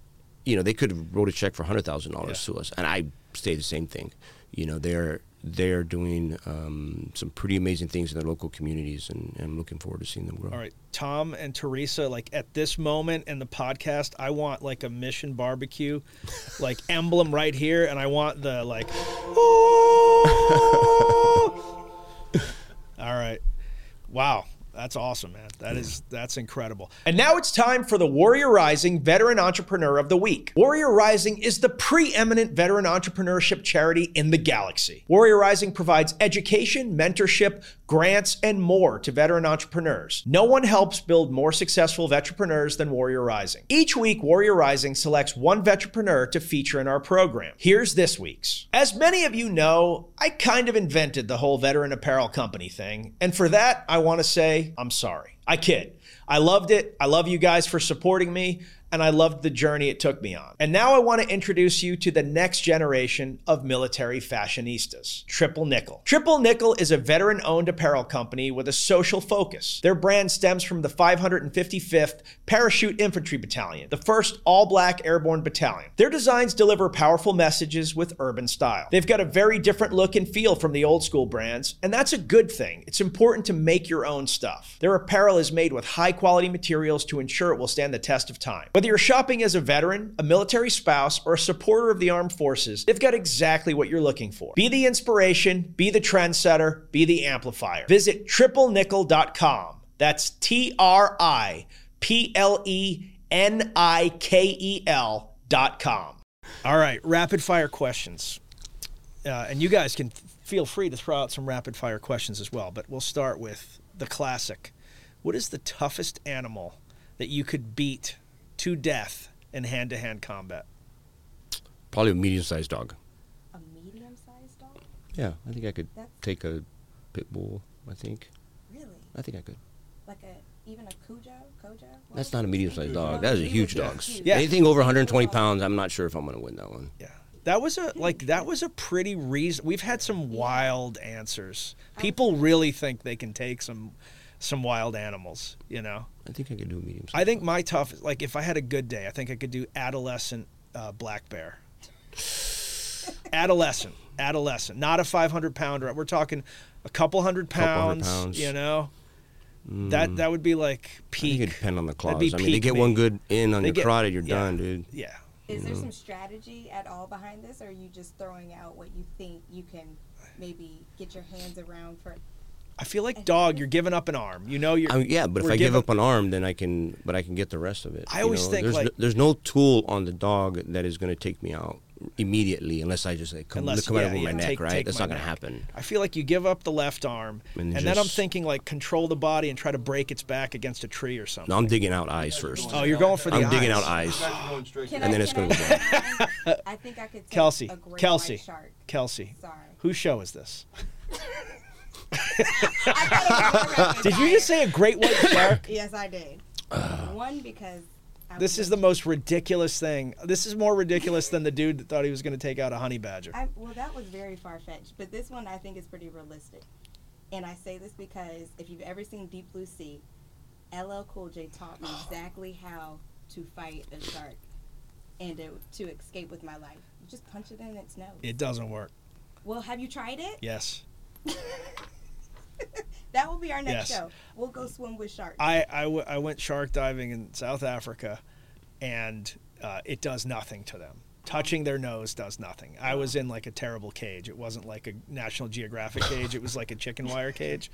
you know, they could have wrote a check for hundred thousand dollars to us, and I say the same thing. You know, they're they're doing um, some pretty amazing things in their local communities, and, and I'm looking forward to seeing them grow. All right, Tom and Teresa, like at this moment in the podcast, I want like a Mission Barbecue, [LAUGHS] like emblem right here, and I want the like. [LAUGHS] All right, wow, that's awesome, man. That is that's incredible. And now it's time for the Warrior Rising Veteran Entrepreneur of the Week. Warrior Rising is the preeminent veteran entrepreneurship charity in the galaxy. Warrior Rising provides education, mentorship, grants, and more to veteran entrepreneurs. No one helps build more successful veterpreneurs than Warrior Rising. Each week, Warrior Rising selects one veterpreneur to feature in our program. Here's this week's. As many of you know, I kind of invented the whole veteran apparel company thing, and for that, I want to say I'm sorry. I kid. I loved it. I love you guys for supporting me, and I loved the journey it took me on. And now I want to introduce you to the next generation of military fashionistas Triple Nikel. Triple Nikel is a veteran owned apparel company with a social focus. Their brand stems from the 555th Parachute Infantry Battalion, the first all black airborne battalion. Their designs deliver powerful messages with urban style. They've got a very different look and feel from the old school brands, and that's a good thing. It's important to make your own stuff. Their apparel is made with high quality materials to ensure it will stand the test of time. Whether you're shopping as a veteran, a military spouse, or a supporter of the armed forces, they've got exactly what you're looking for. Be the inspiration, be the trendsetter, be the amplifier. Visit triplenikel.com. That's T R I P L E N I K E L dot com. All right, rapid fire questions. Uh, and you guys can feel free to throw out some rapid fire questions as well, but we'll start with the classic. What is the toughest animal that you could beat to death in hand to hand combat? Probably a medium-sized dog. A medium-sized dog? Yeah, I think I could That's- take a pit bull. I think. Really? I think I could. Like a even a Cujo? Kojo? What That's not a medium-sized dog. Oh, That is a huge dog. Yeah. Anything over 120 pounds, I'm not sure if I'm going to win that one. Yeah. That was a like that was a pretty reason. We've had some wild answers. Oh. People really think they can take some some wild animals, you know. I think I could do a medium. I think my tough like if I had a good day, I think I could do adolescent uh, black bear. adolescent, adolescent, not a 500 pounder. We're talking a couple hundred Couple hundred pounds, pounds. you know. That that would be like I think peak. it depend on the That'd claws. I mean, they get me. one good in on They your get- carotid, you're yeah. done, dude. Yeah. Is there some strategy at all behind this, or are you just throwing out what you think you can maybe get your hands around for? I feel like dog. You're giving up an arm. You know you're. I mean, yeah, but if I give up an arm, then I can, but I can get the rest of it. I you always know? think, there's like- no, there's no tool on the dog that is going to take me out. immediately unless I just like come, Unless- come out yeah, over my neck, take- right? take That's not gonna happen. I feel like you give up the left arm, And and, then I'm thinking like control the body and try to break its back against a tree or something. No, I'm digging out eyes first. oh, you're going for the eyes. I'm eyes. digging out eyes. You guys are going straight Can to And I, then it's gonna I, [LAUGHS] go I think I could take Kelsey, a great Kelsey, white shark. Kelsey. Sorry. Whose show is this? [LAUGHS] I thought it was Did you just say a great white [LAUGHS] shark? Yes, I did. Uh. One because I This was is the most ridiculous thing. This is more ridiculous than the dude that thought he was going to take out a honey badger. I, well, that was very far fetched, but this one I think is pretty realistic. And I say this because if you've ever seen Deep Blue Sea, LL Cool J taught me exactly how to fight a shark and to, to escape with my life. You just punch it in its nose. It doesn't work. well, have you tried it? Yes. [LAUGHS] That will be our next Yes. show. We'll go swim with sharks. I, I, w- I went shark diving in South Africa, and uh, it does nothing to them. Touching their nose does nothing. I was in like a terrible cage. It wasn't like a National Geographic cage. It was like a chicken wire cage,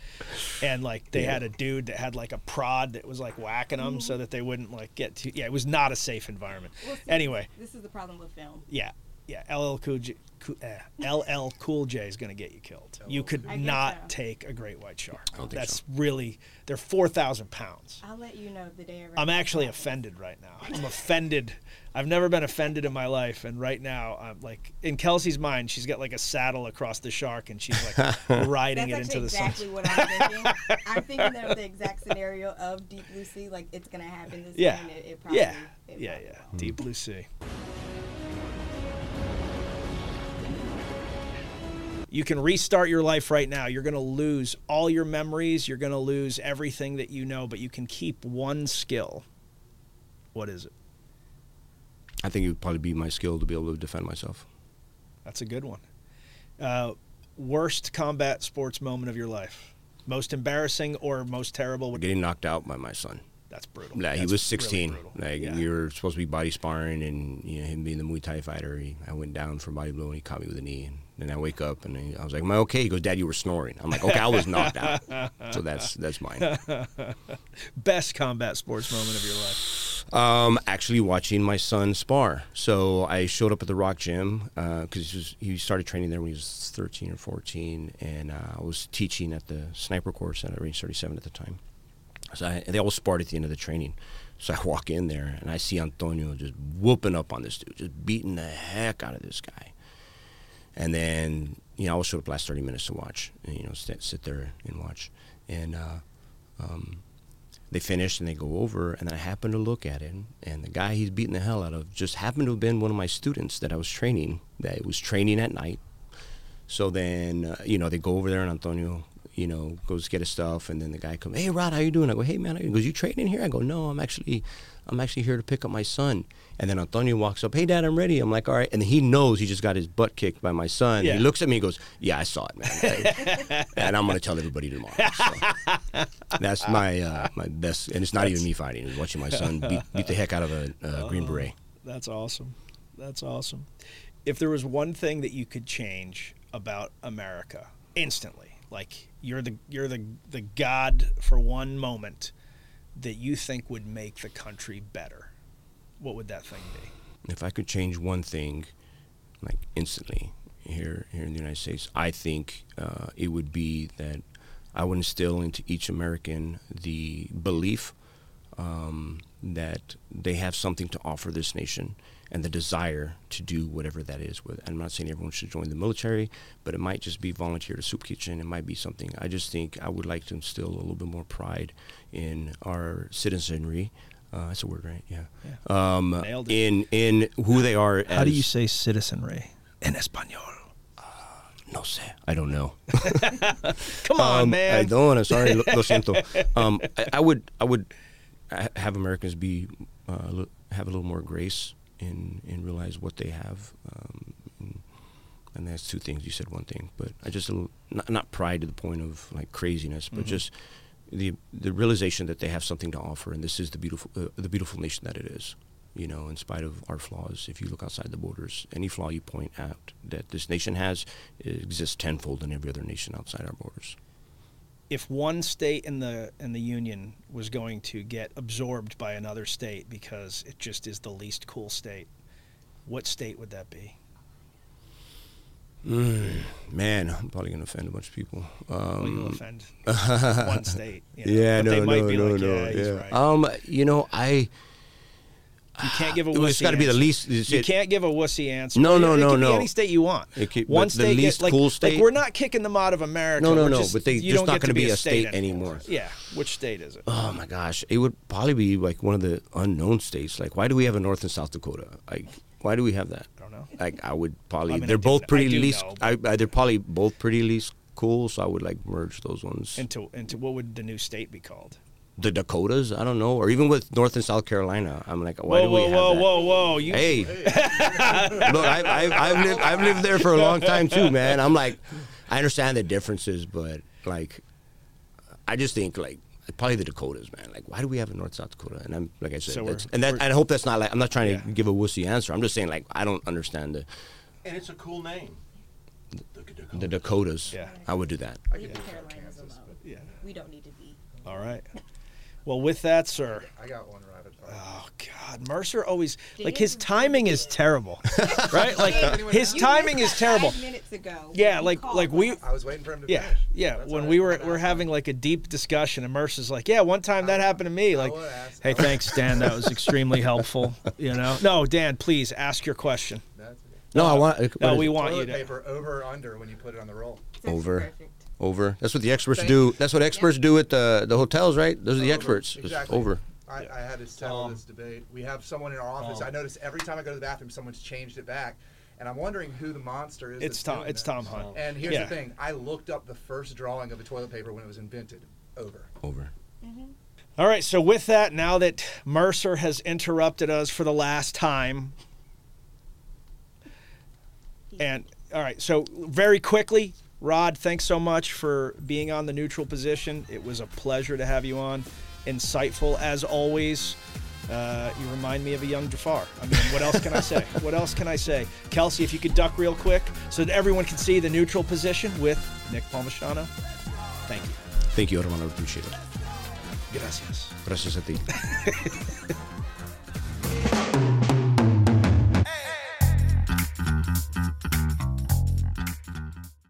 and like they had a dude that had like a prod that was like whacking them so that they wouldn't like get to. Yeah, it was not a safe environment. We'll see. Anyway, this is the problem with film. yeah, yeah. LL Cool J, LL uh, Cool J is going to get you killed. You could I guess not so. take a great white shark. don't think That's so. really they're four thousand pounds. I'll let you know the day. I'm actually offended right now. I'm offended. I've never been offended in my life, and right now, I'm like in Kelsey's mind, she's got like a saddle across the shark, and she's like [LAUGHS] riding That's it into actually the exactly sun. what I'm thinking. I'm thinking of the exact scenario of Deep Blue Sea, like it's gonna happen this Yeah, way, and it, it probably, yeah, it yeah, probably yeah. will. Deep blue sea. You can restart your life right now. You're going to lose all your memories. You're going to lose everything that you know, but you can keep one skill. What is it? I think it would probably be my skill to be able to defend myself. That's a good one. Uh, worst combat sports moment of your life? Most embarrassing or most terrible? Getting knocked out by my son. That's brutal. Yeah, he was 16. brutal. like Yeah. we were supposed to be body sparring, and you know him being the Muay Thai fighter, he, I went down for body blow, and he caught me with a knee. And then I wake up, and he- I was like, "Am I okay?" He goes, "Dad, you were snoring." I'm like, "Okay, I was knocked out." So that's that's mine. [LAUGHS] Best combat sports moment of your life? Um, actually watching my son spar. So I showed up at the Rock Gym because he, he started training there when he was 13 or 14, and uh, I was teaching at the sniper course at Range 37 at the time. So I, they all sparred at the end of the training. So I walk in there and I see Antonio just whooping up on this dude, just beating the heck out of this guy. And then, you know, I will show up last 30 minutes to watch, and, you know, sit, sit there and watch. And uh, um, they finish and they go over, and then I happen to look at him, and the guy he's beating the hell out of just happened to have been one of my students that I was training, that was training at night. So then, uh, you know, they go over there, and Antonio, you know, goes get his stuff, and then the guy comes, "Hey, Rod, how you doing?" I go, "Hey, man," he goes, "You training here?" I go, "No, I'm actually, I'm actually here to pick up my son." And then Antonio walks up, "Hey, Dad, I'm ready." I'm like, "All right," and he knows he just got his butt kicked by my son. Yeah. He looks at me, and goes, "Yeah, I saw it, man," [LAUGHS] and I'm gonna tell everybody tomorrow. So. That's my uh, my best, and it's not even me fighting. It's watching my son beat, beat the heck out of a uh, [LAUGHS] green beret. That's awesome. That's awesome. If there was one thing that you could change about America instantly, like you're the you're the the god for one moment that you think would make the country better, what would that thing be? If I could change one thing, like instantly here here in the United States, I think uh, it would be that I would instill into each American the belief um, that they have something to offer this nation and the desire to do whatever that is. With I'm not saying everyone should join the military, but it might just be volunteer to soup kitchen. It might be something. I just think I would like to instill a little bit more pride in our citizenry. Uh, that's a word, right? Yeah. Um, Nailed it. in in who they are. How do you say citizenry in Espanol? No sé. I don't know. [LAUGHS] Come on, Um, man. I don't. I'm sorry. Lo, lo siento. Um, I, I would. I would have Americans be uh, have a little more grace and and realize what they have. Um, and, and that's two things. You said one thing, but I just not, not pride to the point of like craziness, but just the the realization that they have something to offer, and this is the beautiful uh, the beautiful nation that it is. You know, in spite of our flaws, if you look outside the borders, any flaw you point out that this nation has exists tenfold in every other nation outside our borders. If one state in the in the union was going to get absorbed by another state because it just is the least cool state, what state would that be? Man, I'm probably gonna offend a bunch of people. Well, you'll Um, offend one state. you know, [LAUGHS] yeah, but no, they might no, be no, like, no. yeah, he's yeah. right. Um, you know, I you can't give a Well, wussy it's gotta be the answer. least- You it- can't give a wussy answer. No, no, it no, be no. any state you want. It could- One but the state, get- like, cool like we're not kicking them out of America. No, no, no, just- but they- just not get to be a a state anymore. Yeah, which state is it? Oh my gosh, it would probably be like one of the unknown states. Like, why do we have a North and South Dakota? Like, why do we have that? I don't know. Like, I would probably. I mean, they're both pretty least. know, I, I, they're probably both pretty least cool. So I would like merge those ones. Into into what would the new state be called? The Dakotas, I don't know, or even with North and South Carolina, I'm like, why whoa, do we whoa, have whoa, that? whoa, whoa! You Hey, [LAUGHS] look, I, I, I've lived, I've lived there for a long time too, man. I'm like, I understand the differences, but like, I just think like probably the Dakotas, man. Like, why do we have a North South Dakota? And I'm like I said, So that's, and that I hope that's not like I'm not trying to Yeah. give a wussy answer. I'm just saying like I don't understand the And it's a cool name. The, Dakota. the Dakotas. Yeah. I would do that. I Leave could the do Carolinas Kansas, alone. Yeah. We don't need to be. All right. [LAUGHS] Well, with that, sir. I got one rapid fire. Oh God, Mercer always like his timing is terrible, [LAUGHS] right? Like Anyone his timing is terrible. Five minutes ago. Yeah, like like we. I was waiting for him to Yeah, finish. yeah. That's when all we right. were I'm we're having like a deep discussion, and Mercer's like, "Yeah, one time that happened to me." I Like, will ask- "Hey, thanks, Dan. That was extremely helpful." You know? [LAUGHS] No, Dan, please ask your question. That's okay. No, I want. Uh, what No, we want you Toilet to. paper over or under when you put it on the roll. That's over. Perfect. over. That's what the experts Thank do. you. That's what experts do at the the hotels, right? Those are the Over. experts. Exactly. over. I, I had to settle Tom. this debate. We have someone in our office. Tom. I notice every time I go to the bathroom, someone's changed it back, and I'm wondering who the monster is. It's Tom. It's that. Tom Hunt. And here's Yeah. the thing: I looked up the first drawing of a toilet paper when it was invented. Over. Over. Mm-hmm. All right. So with that, now that Mercer has interrupted us for the last time, and all right. So very quickly, Rod, thanks so much for being on the neutral position. It was a pleasure to have you on. Insightful as always. Uh, you remind me of a young Jafar. I mean, what else can I say? [LAUGHS] What else can I say? Kelsey, if you could duck real quick so that everyone can see the neutral position with Nick Palmisciano. Thank you. Thank you, hermano. Appreciate it. Gracias. Gracias a ti. [LAUGHS]